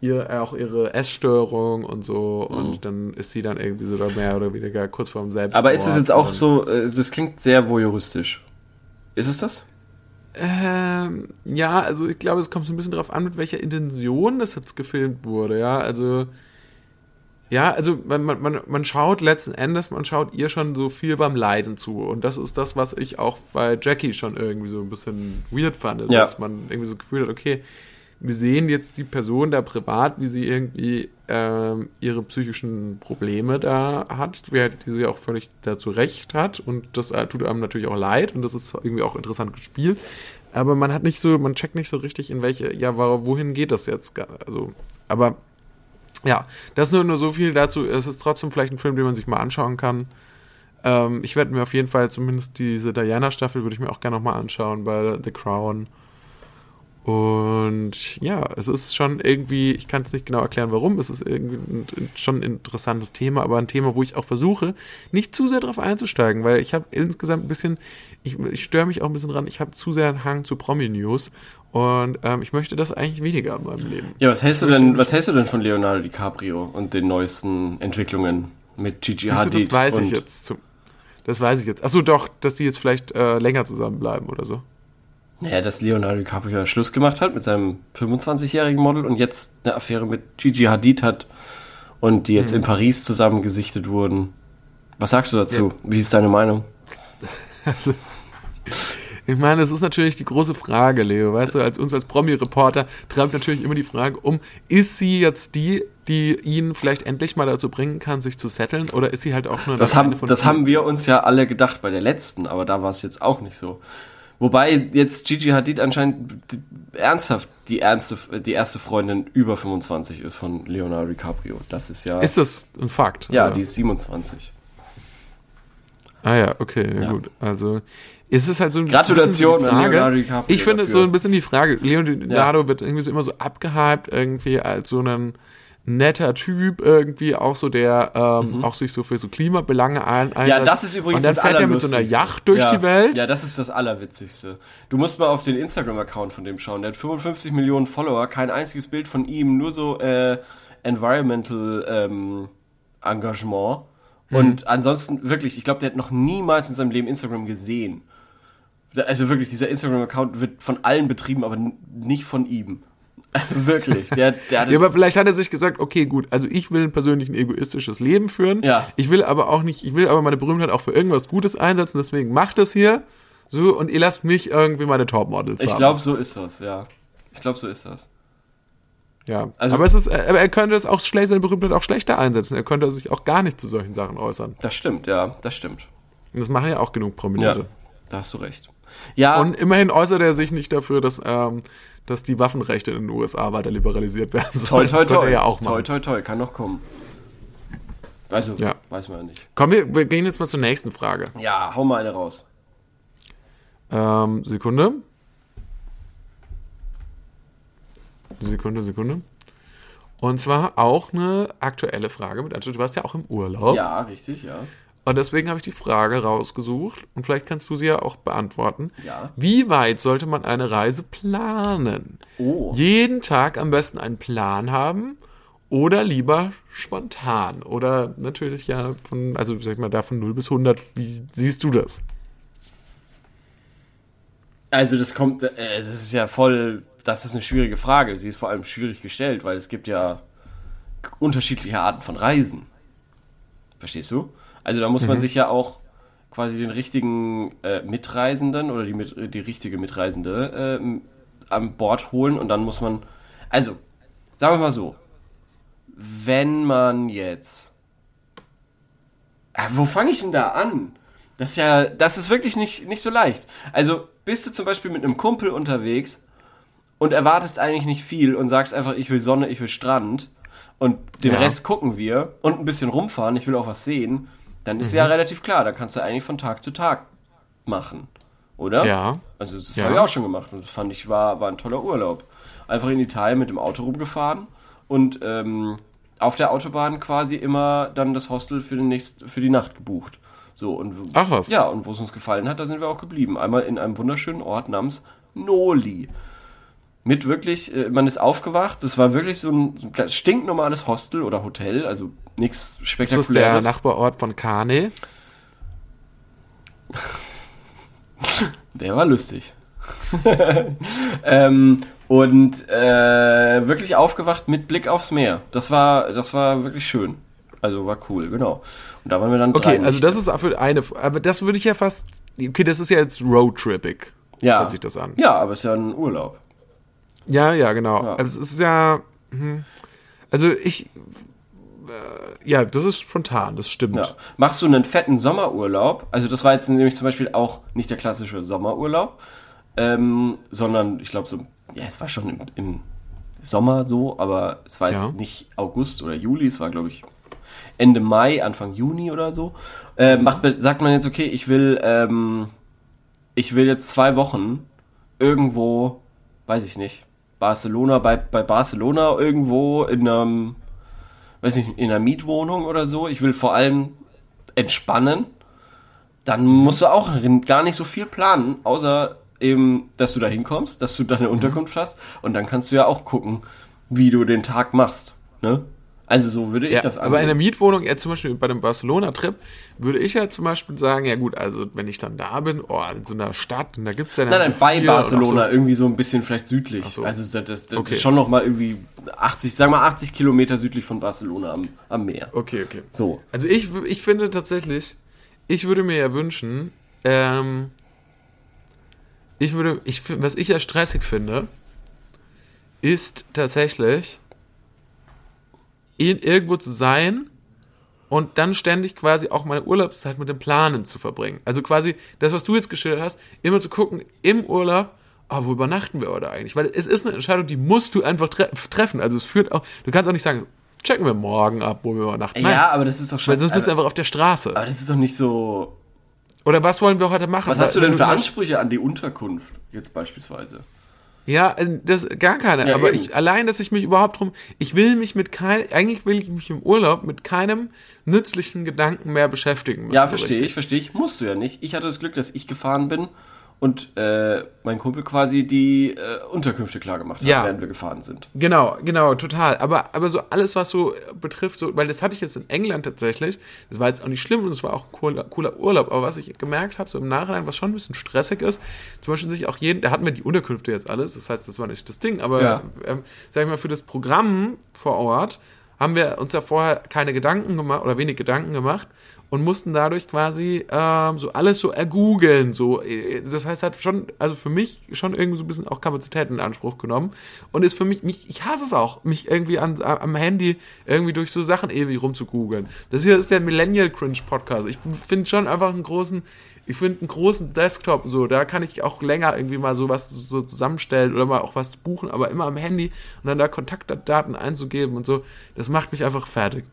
ihr, auch ihre Essstörung und so. Mhm. Und dann ist sie dann irgendwie so da mehr oder weniger kurz vorm Selbstmord. Aber ist es jetzt auch so, äh, das klingt sehr voyeuristisch. Ist es das? Ähm, ja, also ich glaube, es kommt so ein bisschen darauf an, mit welcher Intention das jetzt gefilmt wurde, ja, also ja, also man, man, man, schaut letzten Endes, man schaut ihr schon so viel beim Leiden zu. Und das ist das, was ich auch bei Jackie schon irgendwie so ein bisschen weird fand, Ja. dass man irgendwie so das Gefühl hat, okay, wir sehen jetzt die Person da privat, wie sie irgendwie ähm, ihre psychischen Probleme da hat, halt, die sie auch völlig dazu recht hat. Und das äh, tut einem natürlich auch leid und das ist irgendwie auch interessant gespielt, aber man hat nicht so, man checkt nicht so richtig in welche, ja, wohin geht das jetzt, also, aber ja, das nur, nur so viel dazu, es ist trotzdem vielleicht ein Film, den man sich mal anschauen kann. Ähm, ich werde mir auf jeden Fall zumindest diese Diana-Staffel würde ich mir auch gerne nochmal anschauen bei The Crown. Und ja, es ist schon irgendwie, ich kann es nicht genau erklären, warum, es ist irgendwie ein, schon ein interessantes Thema, aber ein Thema, wo ich auch versuche, nicht zu sehr drauf einzusteigen, weil ich habe insgesamt ein bisschen, ich, ich störe mich auch ein bisschen dran, ich habe zu sehr einen Hang zu Promi-News und ähm, ich möchte das eigentlich weniger in meinem Leben. Ja, was hältst du denn, was hältst du denn von Leonardo DiCaprio und den neuesten Entwicklungen mit Gigi Siehst du, Hadid? das weiß ich jetzt. Zum, Das weiß ich jetzt. Achso, doch, dass die jetzt vielleicht äh, länger zusammenbleiben oder so. Naja, dass Leonardo DiCaprio ja Schluss gemacht hat mit seinem 25-jährigen Model und jetzt eine Affäre mit Gigi Hadid hat und die jetzt in Paris zusammen gesichtet wurden. Was sagst du dazu? Wie ist deine Meinung? Also, ich meine, es ist natürlich die große Frage, Leo. Weißt du, als uns als Promi-Reporter treibt natürlich immer die Frage um, ist sie jetzt die, die ihn vielleicht endlich mal dazu bringen kann, sich zu setteln, oder ist sie halt auch nur Das, eine haben, das haben wir uns ja alle gedacht bei der letzten, aber da war es jetzt auch nicht so. Wobei jetzt Gigi Hadid anscheinend ernsthaft die, ernste, die erste Freundin über 25 ist von Leonardo DiCaprio. Das ist ja. Ist das ein Fakt? ja, oder? die ist 27. Ah ja, okay, ja, Ja. gut. Also ist es halt so ein Gratulation bisschen die Frage. Leonardo DiCaprio Ich finde es so ein bisschen die Frage. Leonardo wird irgendwie so immer so abgehypt irgendwie als so ein netter Typ irgendwie auch so der ähm, auch sich so für so Klimabelange ein Mhm. Ja, das ist übrigens und dann das fährt er mit so einer. Yacht durch ja, die Welt. Ja, das ist das Allerwitzigste. Du musst mal auf den Instagram-Account von dem schauen. Der hat 55 Millionen Follower, kein einziges Bild von ihm, nur so äh, Environmental ähm, Engagement. Mhm. Und ansonsten wirklich, ich glaube, der hat noch niemals in seinem Leben Instagram gesehen. Also wirklich, dieser Instagram-Account wird von allen betrieben, aber nicht von ihm. Wirklich, der, der Ja, aber vielleicht hat er sich gesagt, okay, gut, also ich will persönlich ein egoistisches Leben führen. Ja. Ich will aber auch nicht, ich will aber meine Berühmtheit auch für irgendwas Gutes einsetzen, deswegen macht das hier. So, und ihr lasst mich irgendwie meine Topmodels ich glaube, so ist das, ja. Ich glaube, so ist das. Ja, Also- aber es ist, aber er könnte es auch schlecht, seine Berühmtheit auch schlechter einsetzen. Er könnte sich auch gar nicht zu solchen Sachen äußern. Das stimmt, ja, das stimmt. Und das machen ja auch genug Ja, Prominente. da hast du recht. Ja, Und immerhin äußert er sich nicht dafür, dass, ähm, dass die Waffenrechte in den USA weiter liberalisiert werden sollen. könnte toi. er ja auch toi, machen. toi, toi, kann noch kommen. Also, Ja. weiß man ja nicht. Komm, wir, wir gehen jetzt mal zur nächsten Frage. Ja, hau mal eine raus. Ähm, Sekunde. Sekunde, Sekunde. Und zwar auch eine aktuelle Frage mit, also du warst ja auch im Urlaub. Ja, richtig, ja. Und deswegen habe ich die Frage rausgesucht und vielleicht kannst du sie ja auch beantworten. Ja. Wie weit sollte man eine Reise planen? Oh. Jeden Tag am besten einen Plan haben oder lieber spontan? Oder natürlich ja von, also sag ich mal, da von 0 bis 100. Wie siehst du das? Also, das kommt, äh, es ist ja voll, das ist eine schwierige Frage. Sie ist vor allem schwierig gestellt, weil es gibt ja unterschiedliche Arten von Reisen. Verstehst du? Also, da muss man sich ja auch quasi den richtigen äh, Mitreisenden oder die, mit, die richtige Mitreisende äh, an Bord holen und dann muss man, also, sagen wir mal so, wenn man jetzt, Ah, wo fange ich denn da an? Das ist ja, das ist wirklich nicht, nicht so leicht. Also, bist du zum Beispiel mit einem Kumpel unterwegs und erwartest eigentlich nicht viel und sagst einfach, ich will Sonne, ich will Strand und den Ja. Rest gucken wir und ein bisschen rumfahren, ich will auch was sehen, dann ist ja relativ klar, da kannst du eigentlich von Tag zu Tag machen. Oder? Ja. Also das Ja. habe ich auch schon gemacht und das fand ich war, war ein toller Urlaub. Einfach in Italien mit dem Auto rumgefahren und ähm, auf der Autobahn quasi immer dann das Hostel für, den nächst, für die Nacht gebucht. So, und Ach was. Ja, und wo es uns gefallen hat, da sind wir auch geblieben. Einmal in einem wunderschönen Ort namens Noli. Mit wirklich, äh, man ist aufgewacht, das war wirklich so ein, so ein stinknormales Hostel oder Hotel, also nichts Ist das der Spektakuläres. Nachbarort von Kane? Der war lustig. ähm, und äh, wirklich aufgewacht mit Blick aufs Meer. Das war, das war wirklich schön. Also war cool, genau. Und da waren wir dann Okay, also das ist für eine, aber das würde ich ja fast, okay, das ist ja jetzt Roadtrippig. ja. hört sich das an. Ja, aber es ist ja ein Urlaub. Ja, ja, genau. Ja. Also es ist ja, hm, also ich, äh, ja, das ist spontan, das stimmt. Ja. Machst du einen fetten Sommerurlaub? Also das war jetzt nämlich zum Beispiel auch nicht der klassische Sommerurlaub, ähm, sondern ich glaube so, ja, es war schon im, im Sommer so, aber es war jetzt Ja. nicht August oder Juli, es war glaube ich Ende Mai, Anfang Juni oder so. Äh, macht, sagt man jetzt, okay, ich will, ähm, ich will jetzt zwei Wochen irgendwo, weiß ich nicht, Barcelona, bei, bei Barcelona irgendwo in einem, weiß nicht, in einer Mietwohnung oder so. Ich will vor allem entspannen. Dann musst du auch gar nicht so viel planen, außer eben, dass du da hinkommst, dass du da eine Unterkunft hast und dann kannst du ja auch gucken, wie du den Tag machst. Ne? Also so würde ich Ja, das aber in der angehen. Mietwohnung, ja, zum Beispiel bei dem Barcelona-Trip, würde ich ja zum Beispiel sagen, ja gut, also wenn ich dann da bin, oh, in so einer Stadt, und da gibt's ja Nein, nein, bei Barcelona, So, irgendwie so ein bisschen vielleicht südlich. so. Also das, das, das Okay. ist schon noch mal irgendwie 80, sagen wir mal 80 Kilometer südlich von Barcelona am, am Meer. okay, okay. So. Also ich, ich finde tatsächlich, ich würde mir ja wünschen, ähm, ich würde, ich, was ich ja stressig finde, ist tatsächlich, irgendwo zu sein und dann ständig quasi auch meine Urlaubszeit mit dem Planen zu verbringen. Also quasi das, was du jetzt geschildert hast, immer zu gucken, im Urlaub, ah, wo übernachten wir oder eigentlich? Weil es ist eine Entscheidung, die musst du einfach tre treffen. Also es führt auch, du kannst auch nicht sagen, checken wir morgen ab, wo wir übernachten. Nein, Ja, aber das ist doch schon. weil sonst bist du einfach auf der Straße. aber das ist doch nicht so. Oder was wollen wir heute machen? Was hast du denn für Ansprüche an die Unterkunft jetzt beispielsweise? Ja, äh, das gar keine. Ja, aber eben. ich, allein, dass ich mich überhaupt drum, ich will mich mit kein, eigentlich will ich mich im Urlaub mit keinem nützlichen Gedanken mehr beschäftigen müssen. Ja, verstehe ich, verstehe ich. Musst du ja nicht. Ich hatte das Glück, dass ich gefahren bin und äh, mein Kumpel quasi die äh, Unterkünfte klar gemacht hat, Ja. während wir gefahren sind. Genau, genau, total. Aber, aber so alles, was so betrifft, so, weil das hatte ich jetzt in England tatsächlich, das war jetzt auch nicht schlimm und es war auch ein cooler, cooler Urlaub, aber was ich gemerkt habe, so im Nachhinein, was schon ein bisschen stressig ist, zum Beispiel sich auch jeden, da hatten wir die Unterkünfte jetzt alles, das heißt, das war nicht das Ding, aber Ja. ähm, sag ich mal, für das Programm vor Ort haben wir uns ja vorher keine Gedanken gemacht oder wenig Gedanken gemacht und mussten dadurch quasi ähm, so alles so ergoogeln. So, Äh, das heißt, hat schon, also für mich schon irgendwie so ein bisschen auch Kapazität in Anspruch genommen und ist für mich, mich ich hasse es auch, mich irgendwie an, am Handy irgendwie durch so Sachen ewig rumzugoogeln. Das hier ist der Millennial Cringe Podcast. Ich finde schon einfach einen großen, ich finde einen großen Desktop so, da kann ich auch länger irgendwie mal so was so zusammenstellen oder mal auch was buchen, aber immer am Handy und dann da Kontaktdaten einzugeben und so, das macht mich einfach fertig.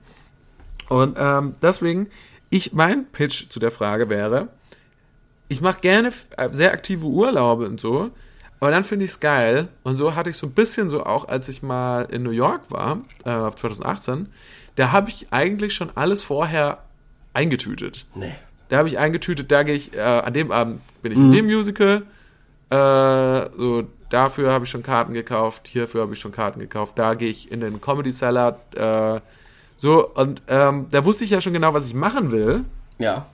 Und ähm, deswegen, ich, mein Pitch zu der Frage wäre, ich mache gerne äh, sehr aktive Urlaube und so, aber dann finde ich es geil. Und so hatte ich so ein bisschen so auch, als ich mal in New York war, äh, 2018, da habe ich eigentlich schon alles vorher eingetütet. Nee. Da habe ich eingetütet, da gehe ich, äh, an dem Abend bin ich in dem Musical, äh, so dafür habe ich schon Karten gekauft, hierfür habe ich schon Karten gekauft, da gehe ich in den Comedy Cellar, äh, so, und ähm, da wusste ich ja schon genau, was ich machen will. Ja.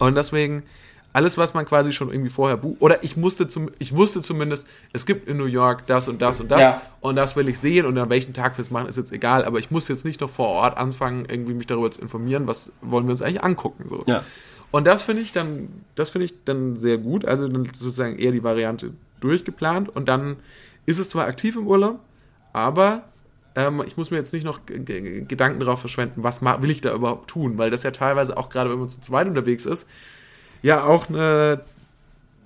Und deswegen, alles, was man quasi schon irgendwie vorher bucht, oder ich musste zum, ich wusste zumindest, es gibt in New York das und das und das Ja. und das will ich sehen und an welchen Tag wir es machen, ist jetzt egal, aber ich muss jetzt nicht noch vor Ort anfangen, irgendwie mich darüber zu informieren, was wollen wir uns eigentlich angucken, so. Ja. Und das finde ich dann, das finde ich dann sehr gut, also dann sozusagen eher die Variante durchgeplant. Und dann ist es zwar aktiv im Urlaub, aber ähm, ich muss mir jetzt nicht noch Gedanken darauf verschwenden, was will ich da überhaupt tun, weil das ja teilweise auch gerade, wenn man zu zweit unterwegs ist, ja auch eine,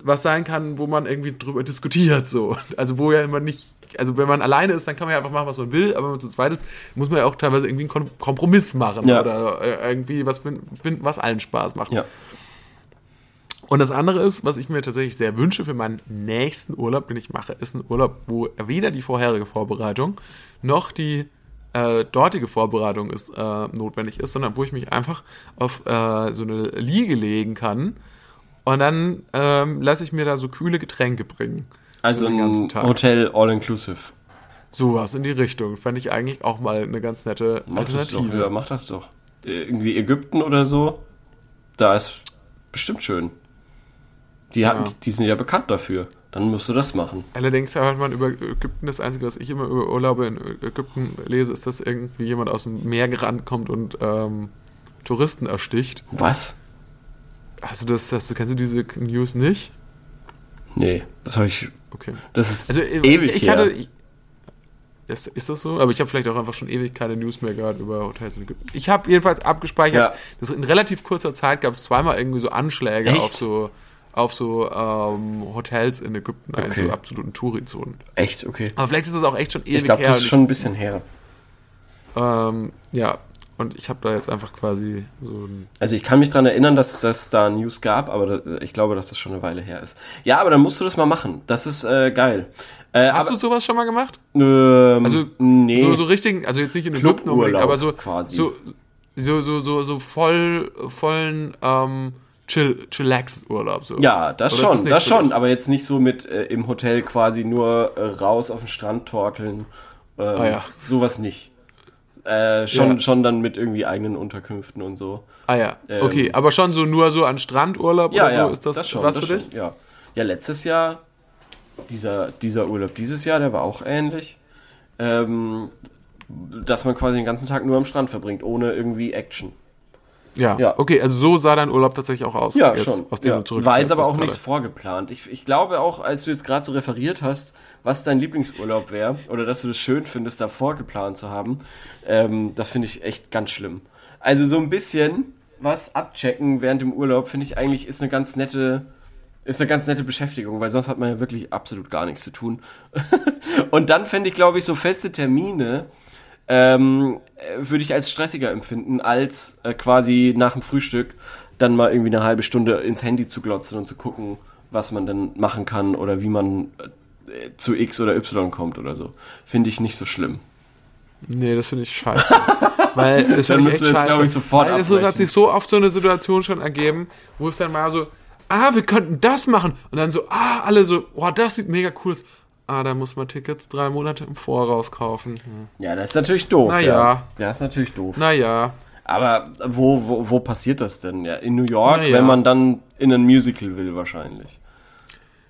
was sein kann, wo man irgendwie drüber diskutiert, so. Also wo ja immer nicht, also wenn man alleine ist, dann kann man ja einfach machen, was man will, aber wenn man zu zweit ist, muss man ja auch teilweise irgendwie einen Kom Kompromiss machen Ja. oder äh, irgendwie was fin- finden, was allen Spaß macht. Ja. Und das andere ist, was ich mir tatsächlich sehr wünsche für meinen nächsten Urlaub, den ich mache, ist ein Urlaub, wo weder die vorherige Vorbereitung noch die äh, dortige Vorbereitung ist, äh, notwendig ist, sondern wo ich mich einfach auf äh, so eine Liege legen kann und dann ähm, lasse ich mir da so kühle Getränke bringen. Also den ganzen ein Tag. Hotel All-Inclusive. Sowas in die Richtung. Fände ich eigentlich auch mal eine ganz nette Mach das doch. Alternative. Ja, mach das doch. Äh, Irgendwie Ägypten oder so. Da ist bestimmt schön. Die, hatten, Ja. die sind ja bekannt dafür. Dann musst du das machen. Allerdings hört man über Ägypten, das Einzige, was ich immer über Urlaube in Ägypten lese, ist, dass irgendwie jemand aus dem Meer gerannt kommt und ähm, Touristen ersticht. Was? Hast du das, das, kennst du diese News nicht? Nee, das habe ich. Okay. Das ist Also äh, ewig ich, ich her. hatte. Ich, ist, ist das so? Aber ich habe vielleicht auch einfach schon ewig keine News mehr gehört über Hotels in Ägypten. Ich habe jedenfalls abgespeichert, Ja. dass in relativ kurzer Zeit gab es zweimal irgendwie so Anschläge Echt? auf so auf so ähm, Hotels in Ägypten, in Okay. so absoluten Touri-Zonen. Echt, okay. Aber vielleicht ist das auch echt schon ewig Ich glaube, her. das ist schon ein bisschen her. Ähm, ja, und ich habe da jetzt einfach quasi so ein. Also ich kann mich dran erinnern, dass das da News gab, aber ich glaube, dass das schon eine Weile her ist. Ja, aber dann musst du das mal machen. Das ist äh, geil. Äh, Hast du sowas schon mal gemacht? Ähm, Also nee. so, so richtig, also jetzt nicht in unbedingt, Cluburlaub aber so quasi. so so so so, so voll vollen ähm, Chill Chillax Urlaub so. ja, das Oder schon, das für schon, aber jetzt nicht so mit äh, im Hotel quasi nur äh, raus auf den Strand torkeln. Ähm, Ah ja. Sowas nicht. Äh, schon, Ja. schon dann mit irgendwie eigenen Unterkünften und so. Ah ja, Ähm, okay, aber schon so nur so an Strandurlaub Ja, oder so, ja, ist das, schon, was das für dich? Schon, ja. ja, letztes Jahr, dieser, dieser Urlaub dieses Jahr, der war auch ähnlich. Ähm, dass man quasi den ganzen Tag nur am Strand verbringt, ohne irgendwie Action. Ja. Ja. okay, also so sah dein Urlaub tatsächlich auch aus. Ja, jetzt, schon. Aus dem ja. du War jetzt aber auch gerade. nichts vorgeplant. Ich, ich glaube auch, als du jetzt gerade so referiert hast, was dein Lieblingsurlaub wäre, oder dass du das schön findest, da vorgeplant zu haben, ähm, das finde ich echt ganz schlimm. Also so ein bisschen was abchecken während dem Urlaub, finde ich eigentlich ist eine ganz nette, ist eine ganz nette Beschäftigung, weil sonst hat man ja wirklich absolut gar nichts zu tun. Und dann fände ich, glaube ich, so feste Termine, ähm, äh, würde ich als stressiger empfinden, als äh, quasi nach dem Frühstück dann mal irgendwie eine halbe Stunde ins Handy zu glotzen und zu gucken, was man dann machen kann oder wie man äh, zu X oder Y kommt oder so. Finde ich nicht so schlimm. Nee, das finde ich scheiße. Weil das Dann echt du jetzt, scheiße. glaub ich, sofort Weil es hat sich so oft so eine Situation schon ergeben, wo es dann mal so, ah, wir könnten das machen. Und dann so, ah, alle so, boah, das sieht mega cool aus. Ah, da muss man Tickets drei Monate im Voraus kaufen. Hm. Ja, das ist natürlich doof. Na ja. Ja, ist natürlich doof. Naja, Aber wo, wo, wo passiert das denn? Ja, in New York, Na ja. wenn man dann in ein Musical will wahrscheinlich.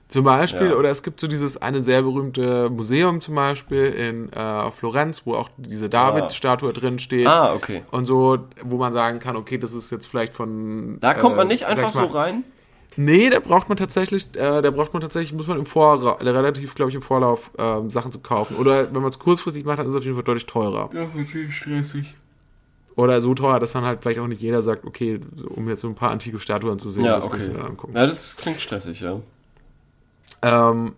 zum Beispiel, Ja. oder es gibt so dieses eine sehr berühmte Museum zum Beispiel in äh, Florenz, wo auch diese David-Statue drin steht. Ah, okay. Und so, wo man sagen kann, okay, das ist jetzt vielleicht von. Da kommt man äh, nicht einfach mal, so rein? Nee, da braucht man tatsächlich, äh, da braucht man tatsächlich, muss man im Vorra relativ, glaube ich, im Vorlauf ähm, Sachen zu kaufen. Oder wenn man es kurzfristig macht, dann ist es auf jeden Fall deutlich teurer. Das ist natürlich stressig. Oder so teuer, dass dann halt vielleicht auch nicht jeder sagt, okay, so, um jetzt so ein paar antike Statuen zu sehen, Ja, das muss okay. ich mir dann angucken. Ja, das klingt stressig, ja. Ähm,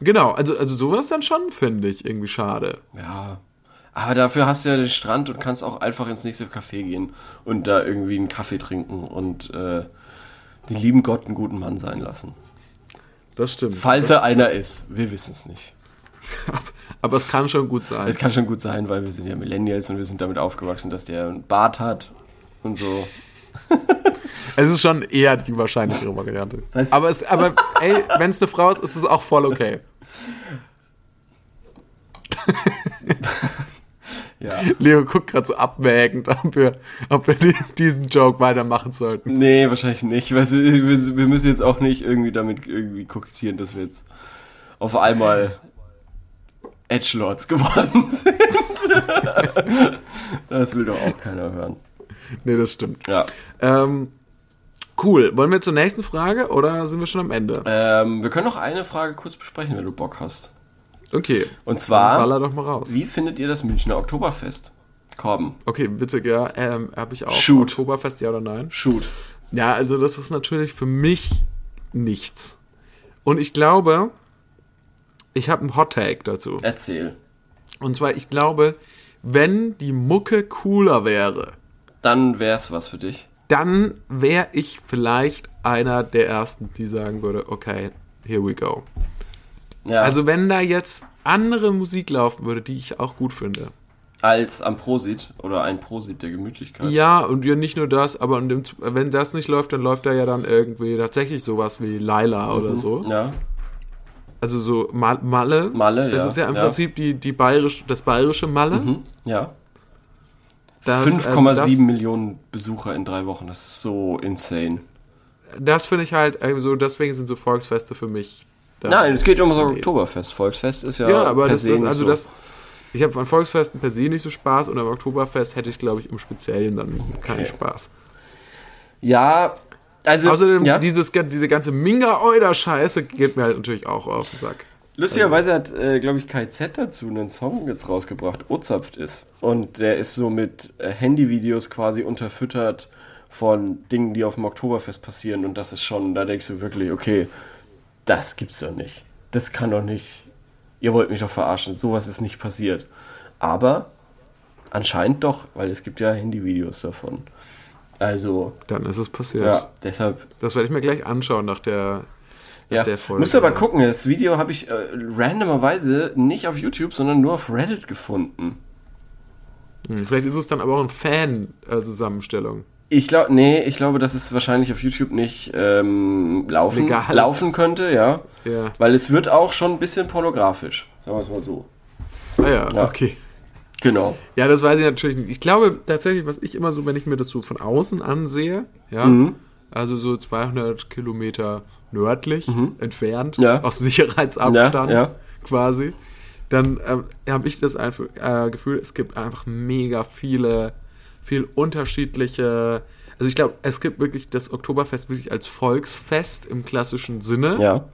genau, also, also sowas dann schon, finde ich, irgendwie schade. Ja. Aber dafür hast du ja den Strand und kannst auch einfach ins nächste Café gehen und da irgendwie einen Kaffee trinken und äh, den lieben Gott einen guten Mann sein lassen. Das stimmt. Falls er einer ist. Wir wissen es nicht. Aber es kann schon gut sein. Es kann schon gut sein, weil wir sind ja Millennials und wir sind damit aufgewachsen, dass der einen Bart hat und so. Es ist schon eher die wahrscheinlichere Variante. heißt- aber es, aber ey, wenn es eine Frau ist, ist es auch voll okay. Ja. Leo guckt gerade so abwägend, ob wir, ob wir die- diesen Joke weitermachen sollten. Nee, wahrscheinlich nicht. Weißt du, wir, wir müssen jetzt auch nicht irgendwie damit irgendwie kokettieren, dass wir jetzt auf einmal Edgelords geworden sind. das will doch auch keiner hören. Nee, das stimmt. Ja. Ähm, cool. Wollen wir zur nächsten Frage oder sind wir schon am Ende? Ähm, wir können noch eine Frage kurz besprechen, wenn du Bock hast. Okay. Und zwar, baller doch mal raus. wie findet ihr das Münchner Oktoberfest? Korben. Okay, witzig, ja. Ähm, Habe ich auch. Shoot. Oktoberfest, ja oder nein? Shoot. Ja, also das ist natürlich für mich nichts. Und ich glaube, ich habe einen Hot Take dazu. Erzähl. Und zwar, ich glaube, wenn die Mucke cooler wäre, Dann wär's was für dich. dann wäre ich vielleicht einer der ersten, die sagen würde, okay, here we go. Ja. Also wenn da jetzt andere Musik laufen würde, die ich auch gut finde. als am Prosit oder ein Prosit der Gemütlichkeit. Ja, und ja nicht nur das, aber dem, wenn das nicht läuft, dann läuft da ja dann irgendwie tatsächlich sowas wie Laila oder so. Ja. Also so Ma Malle. Malle, Das ja, ist ja im ja. Prinzip die, die bayerisch, das bayerische Malle. Mhm. Ja. Das, 5,7 also Millionen Besucher in drei Wochen. Das ist so insane. Das, das finde ich halt, äh, so, deswegen sind so Volksfeste für mich. Nein, es geht um das Oktoberfest. Volksfest ist ja. Ja, aber das ist, also so. das. Ich habe an Volksfesten per se nicht so Spaß und am Oktoberfest hätte ich, glaube ich, im Speziellen dann keinen Okay. Spaß. Ja, also. Außerdem, ja? dieses, diese ganze Minga-Euder-Scheiße geht mir halt natürlich auch auf den Sack. Lustigerweise hat, äh, glaube ich, KZ dazu einen Song jetzt rausgebracht, Ozapft ist. Und der ist so mit äh, Handyvideos quasi unterfüttert von Dingen, die auf dem Oktoberfest passieren. Und das ist schon, da denkst du wirklich, okay, das gibt's doch nicht. Das kann doch nicht. Ihr wollt mich doch verarschen. Sowas ist nicht passiert. Aber anscheinend doch, weil es gibt ja Handyvideos davon. Also, Dann ist es passiert. ja, deshalb Das werde ich mir gleich anschauen nach der, nach Ja, der Folge. musst aber gucken, das Video habe ich äh, randomerweise nicht auf YouTube, sondern nur auf Reddit gefunden. Hm, Vielleicht ist es dann aber auch eine Fan-Zusammenstellung. Ich glaube, nee, ich glaube, dass es wahrscheinlich auf YouTube nicht ähm, laufen, Legal. laufen könnte, ja. Ja. Weil es wird auch schon ein bisschen pornografisch, sagen wir es mal so. Ah ja, Ja. okay. Genau. Ja, das weiß ich natürlich nicht. Ich glaube tatsächlich, was ich immer so, wenn ich mir das so von außen ansehe, ja, Mhm. also so 200 Kilometer nördlich entfernt, Ja. aus Sicherheitsabstand Ja, quasi, dann ähm, habe ich das einfach, äh, Gefühl, es gibt einfach mega viele, viel unterschiedliche. Also ich glaube, es gibt wirklich das Oktoberfest wirklich als Volksfest im klassischen Sinne. Ja.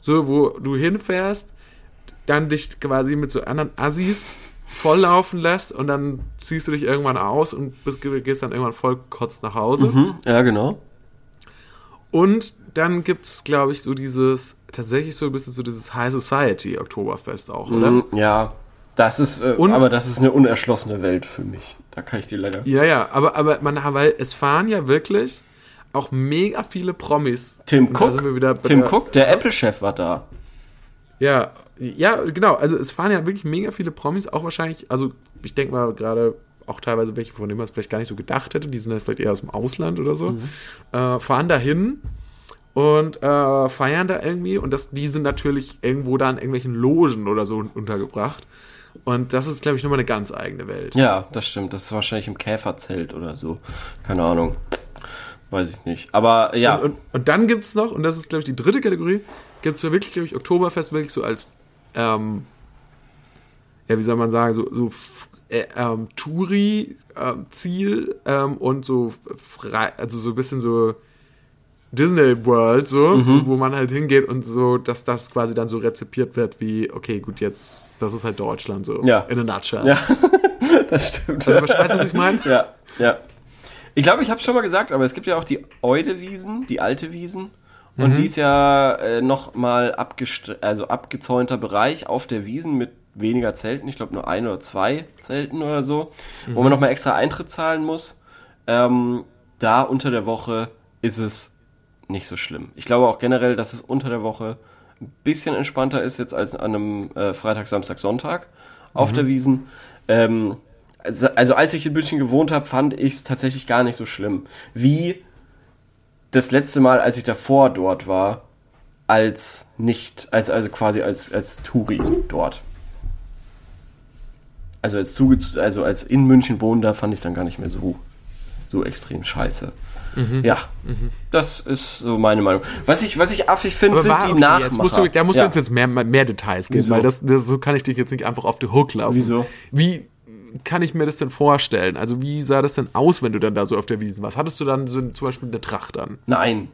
So, wo du hinfährst, dann dich quasi mit so anderen Assis volllaufen lässt und dann ziehst du dich irgendwann aus und bist, gehst dann irgendwann voll kotzt nach Hause. Hm? Ja, genau. Und dann gibt es, glaube ich, so dieses, tatsächlich so ein bisschen so dieses High Society Oktoberfest auch, oder? Mhm, ja. Das ist, äh, Und- aber das ist eine unerschlossene Welt für mich. Da kann ich dir leider. Ja, ja, aber, aber man, weil es fahren ja wirklich auch mega viele Promis. Tim Und da Cook. sind wir wieder bei Tim der- Cook, der Apple-Chef war da. Ja, ja, genau. Also es fahren ja wirklich mega viele Promis, auch wahrscheinlich, also ich denke mal gerade auch teilweise welche, von denen man es vielleicht gar nicht so gedacht hätte, die sind dann vielleicht eher aus dem Ausland oder so, äh, fahren dahin und äh, feiern da irgendwie und das, die sind natürlich irgendwo da in irgendwelchen Logen oder so untergebracht. Und das ist, glaube ich, nochmal eine ganz eigene Welt. Ja, das stimmt. Das ist wahrscheinlich im Käferzelt oder so. Keine Ahnung. Weiß ich nicht. Aber ja. Und, und, und dann gibt es noch, und das ist, glaube ich, die dritte Kategorie, gibt es ja wirklich, glaube ich, Oktoberfest wirklich so als, ähm, ja, wie soll man sagen, so, so äh, ähm, Touri-Ziel ähm, und so frei, also so ein bisschen so Disney World, so, Mhm. wo, man halt hingeht und so, dass das quasi dann so rezipiert wird wie, okay, gut, jetzt, das ist halt Deutschland, so, Ja. in a nutshell. ja, das stimmt. Also, weißt du, was ich meine? Ja, ja. Ich glaube, ich habe schon mal gesagt, aber es gibt ja auch die Eude-Wiesen, die alte Wiesen. Und die ist ja äh, noch mal abgest also abgezäunter Bereich auf der Wiesen mit weniger Zelten. Ich glaube nur ein oder zwei Zelten oder so, wo man noch mal extra Eintritt zahlen muss. Ähm, da unter der Woche ist es nicht so schlimm. Ich glaube auch generell, dass es unter der Woche ein bisschen entspannter ist jetzt als an einem äh, Freitag, Samstag, Sonntag auf der Wiesen. Ähm, also, also als ich in München gewohnt habe, fand ich es tatsächlich gar nicht so schlimm. Wie das letzte Mal, als ich davor dort war, als nicht, als, also quasi als, als Touri dort. Also als Zuge, also als in München wohnender fand ich es dann gar nicht mehr so, so extrem scheiße. Ja, das ist so meine Meinung. Was ich, was ich affig finde, sind war, die okay, Nachmacher. jetzt musst du, da musst ja. du uns jetzt mehr, mehr Details geben, Wieso? weil das, das, so kann ich dich jetzt nicht einfach auf the hook lassen. Wieso? Wie kann ich mir das denn vorstellen? Also wie sah das denn aus, wenn du dann da so auf der Wiesen warst? Hattest du dann so zum Beispiel eine Tracht an? Nein.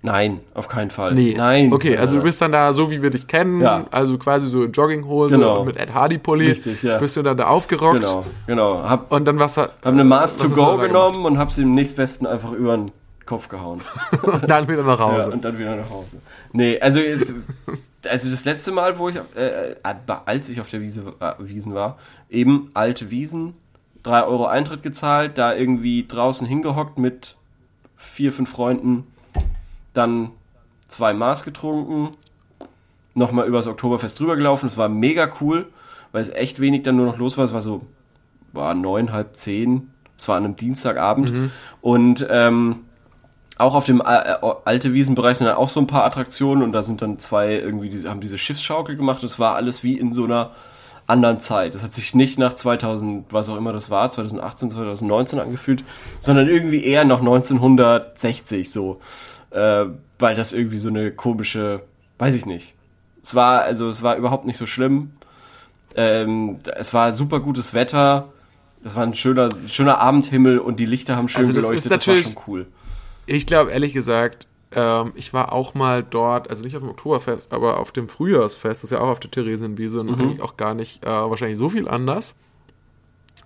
Nein, auf keinen Fall. Nee. Nein. Okay, also du Nein, bist dann da so, wie wir dich kennen, Ja. also quasi so in Jogginghose Genau. und mit Ed Hardy Pulli. Richtig, ja. Bist du dann da aufgerockt Genau, genau. Hab, und dann was hab eine Maß to go genommen und hab sie dem nächstbesten einfach über den Kopf gehauen. Und dann wieder nach Ja, Hause. und dann wieder nach Hause. Nee, also, äh, also das letzte Mal, wo ich, äh, äh, als ich auf der Wiese, äh, Wiesen war, eben alte Wiesen, 3 Euro Eintritt gezahlt, da irgendwie draußen hingehockt mit vier, fünf Freunden, dann zwei Maß getrunken, nochmal übers Oktoberfest drüber gelaufen. Es war mega cool, weil es echt wenig dann nur noch los war. Es war so, war neun, halb zehn. Es war an einem Dienstagabend. Und ähm, auch auf dem äh, äh, alte Wiesenbereich sind dann auch so ein paar Attraktionen und da sind dann zwei irgendwie, die haben diese Schiffsschaukel gemacht. Das war alles wie in so einer anderen Zeit. Das hat sich nicht nach 2000, was auch immer das war, 2018, 2019 angefühlt, sondern irgendwie eher nach 1960 so, äh, weil das irgendwie so eine komische, weiß ich nicht. Es war also es war überhaupt nicht so schlimm. Ähm, es war super gutes Wetter. Das war ein schöner, schöner Abendhimmel und die Lichter haben schön Also das ist geleuchtet. Das war natürlich- schon cool. Ich glaube, ehrlich gesagt, ähm, ich war auch mal dort, also nicht auf dem Oktoberfest, aber auf dem Frühjahrsfest, das ist ja auch auf der Theresienwiese Mhm. und eigentlich auch gar nicht äh, wahrscheinlich so viel anders.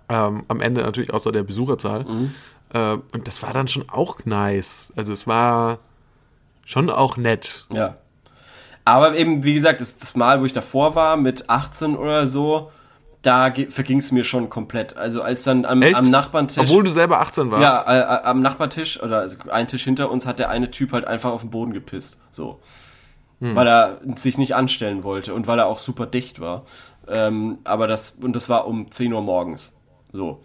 Ähm, am Ende natürlich außer der Besucherzahl. Mhm. Äh, und das war dann schon auch nice. Also es war schon auch nett. Ja. Aber eben, wie gesagt, das, das Mal, wo ich davor war, mit 18 oder so, da verging es mir schon komplett. Also als dann am, am Nachbartisch. Obwohl du selber 18 warst. ja, äh, äh, am Nachbartisch oder also ein Tisch hinter uns hat der eine Typ halt einfach auf den Boden gepisst. So. Hm. Weil er sich nicht anstellen wollte und weil er auch super dicht war. Ähm, aber das, und das war um 10 Uhr morgens. So.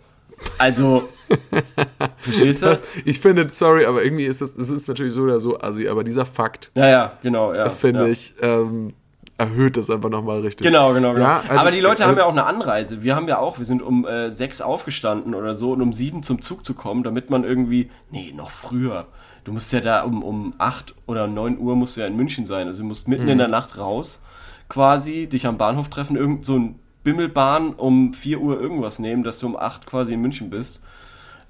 Also, verstehst du? Das, ich finde, sorry, aber irgendwie ist das, es ist natürlich so oder so assi, aber dieser Fakt, Ja, ja, genau, ja. finde ja. ich, ähm, erhöht das einfach nochmal richtig. Genau, genau, genau. Ja, also, Aber die Leute äh, haben ja auch eine Anreise. Wir haben ja auch, wir sind um äh, sechs aufgestanden oder so und um sieben zum Zug zu kommen, damit man irgendwie, nee, noch früher. Du musst ja da um, um acht oder neun Uhr musst du ja in München sein. Also du musst mitten Mhm. in der Nacht raus, quasi, dich am Bahnhof treffen, irgend so ein Bimmelbahn um vier Uhr irgendwas nehmen, dass du um acht quasi in München bist.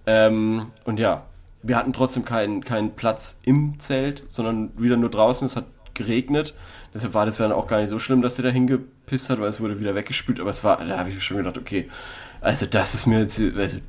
Ähm, und ja, wir hatten trotzdem keinen, keinen Platz im Zelt, sondern wieder nur draußen. Es hat geregnet. Deshalb war das dann auch gar nicht so schlimm, dass der da hingepisst hat, weil es wurde wieder weggespült. Aber es war, da habe ich schon gedacht, okay, also das ist mir jetzt, also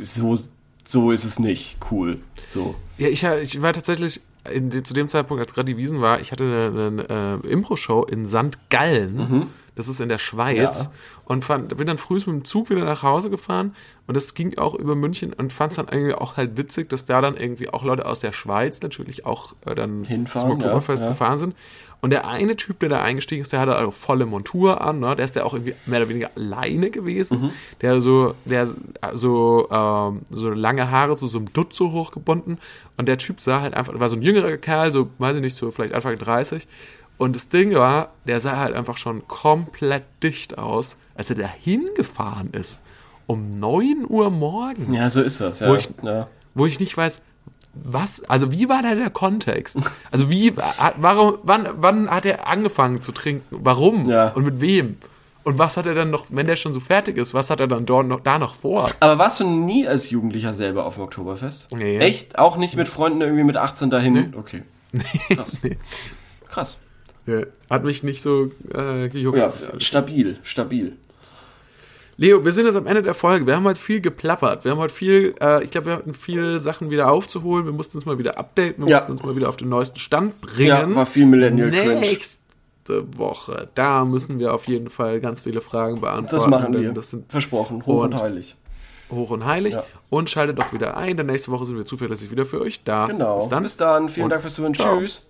so, so ist es nicht cool. So. Ja, ich, ich war tatsächlich in, zu dem Zeitpunkt, als gerade die Wiesen war, ich hatte eine, eine äh, Impro-Show in St. Gallen. Das ist in der Schweiz. Ja. Und fand, bin dann früh mit dem Zug wieder nach Hause gefahren. Und das ging auch über München und fand es dann irgendwie auch halt witzig, dass da dann irgendwie auch Leute aus der Schweiz natürlich auch äh, dann Hinfahren, zum Oktoberfest ja, ja. gefahren sind. Und der eine Typ, der da eingestiegen ist, der hatte also volle Montur an, ne? Der ist ja auch irgendwie mehr oder weniger alleine gewesen. Mhm. Der so, der so, ähm, so lange Haare zu so einem Dutt so hochgebunden. Und der Typ sah halt einfach, war so ein jüngerer Kerl, so, weiß ich nicht, so vielleicht Anfang 30. Und das Ding war, der sah halt einfach schon komplett dicht aus, als er da hingefahren ist. Um 9 Uhr morgens Ja, so ist das, ja. Wo ich- ja. wo ich nicht weiß, was, also wie war da der Kontext? Also wie, warum, wann, wann hat er angefangen zu trinken? Warum? Ja. Und mit wem? Und was hat er dann noch, wenn der schon so fertig ist, was hat er dann dort noch, da noch vor? Aber warst du nie als Jugendlicher selber auf dem Oktoberfest? Nee. Echt? Auch nicht mit Freunden irgendwie mit 18 dahin? Okay. Krass. Krass. Ja, Hat mich nicht so äh, gejuckt. Ja, stabil, stabil. Leo, wir sind jetzt am Ende der Folge. Wir haben heute viel geplappert. Wir haben heute viel, äh, ich glaube, wir hatten viel Sachen wieder aufzuholen. Wir mussten uns mal wieder updaten. Wir Ja. mussten uns mal wieder auf den neuesten Stand bringen. Ja, war viel Millennial Cringe. Nächste Woche, da müssen wir auf jeden Fall ganz viele Fragen beantworten. Das machen wir. Das sind Versprochen, hoch und, Und- heilig. hoch und heilig. Ja. Und schaltet doch wieder ein, denn nächste Woche sind wir zuverlässig wieder für euch da. Genau. Bis dann. Bis dann. Vielen Und Dank fürs Zuhören. ciao. Tschüss.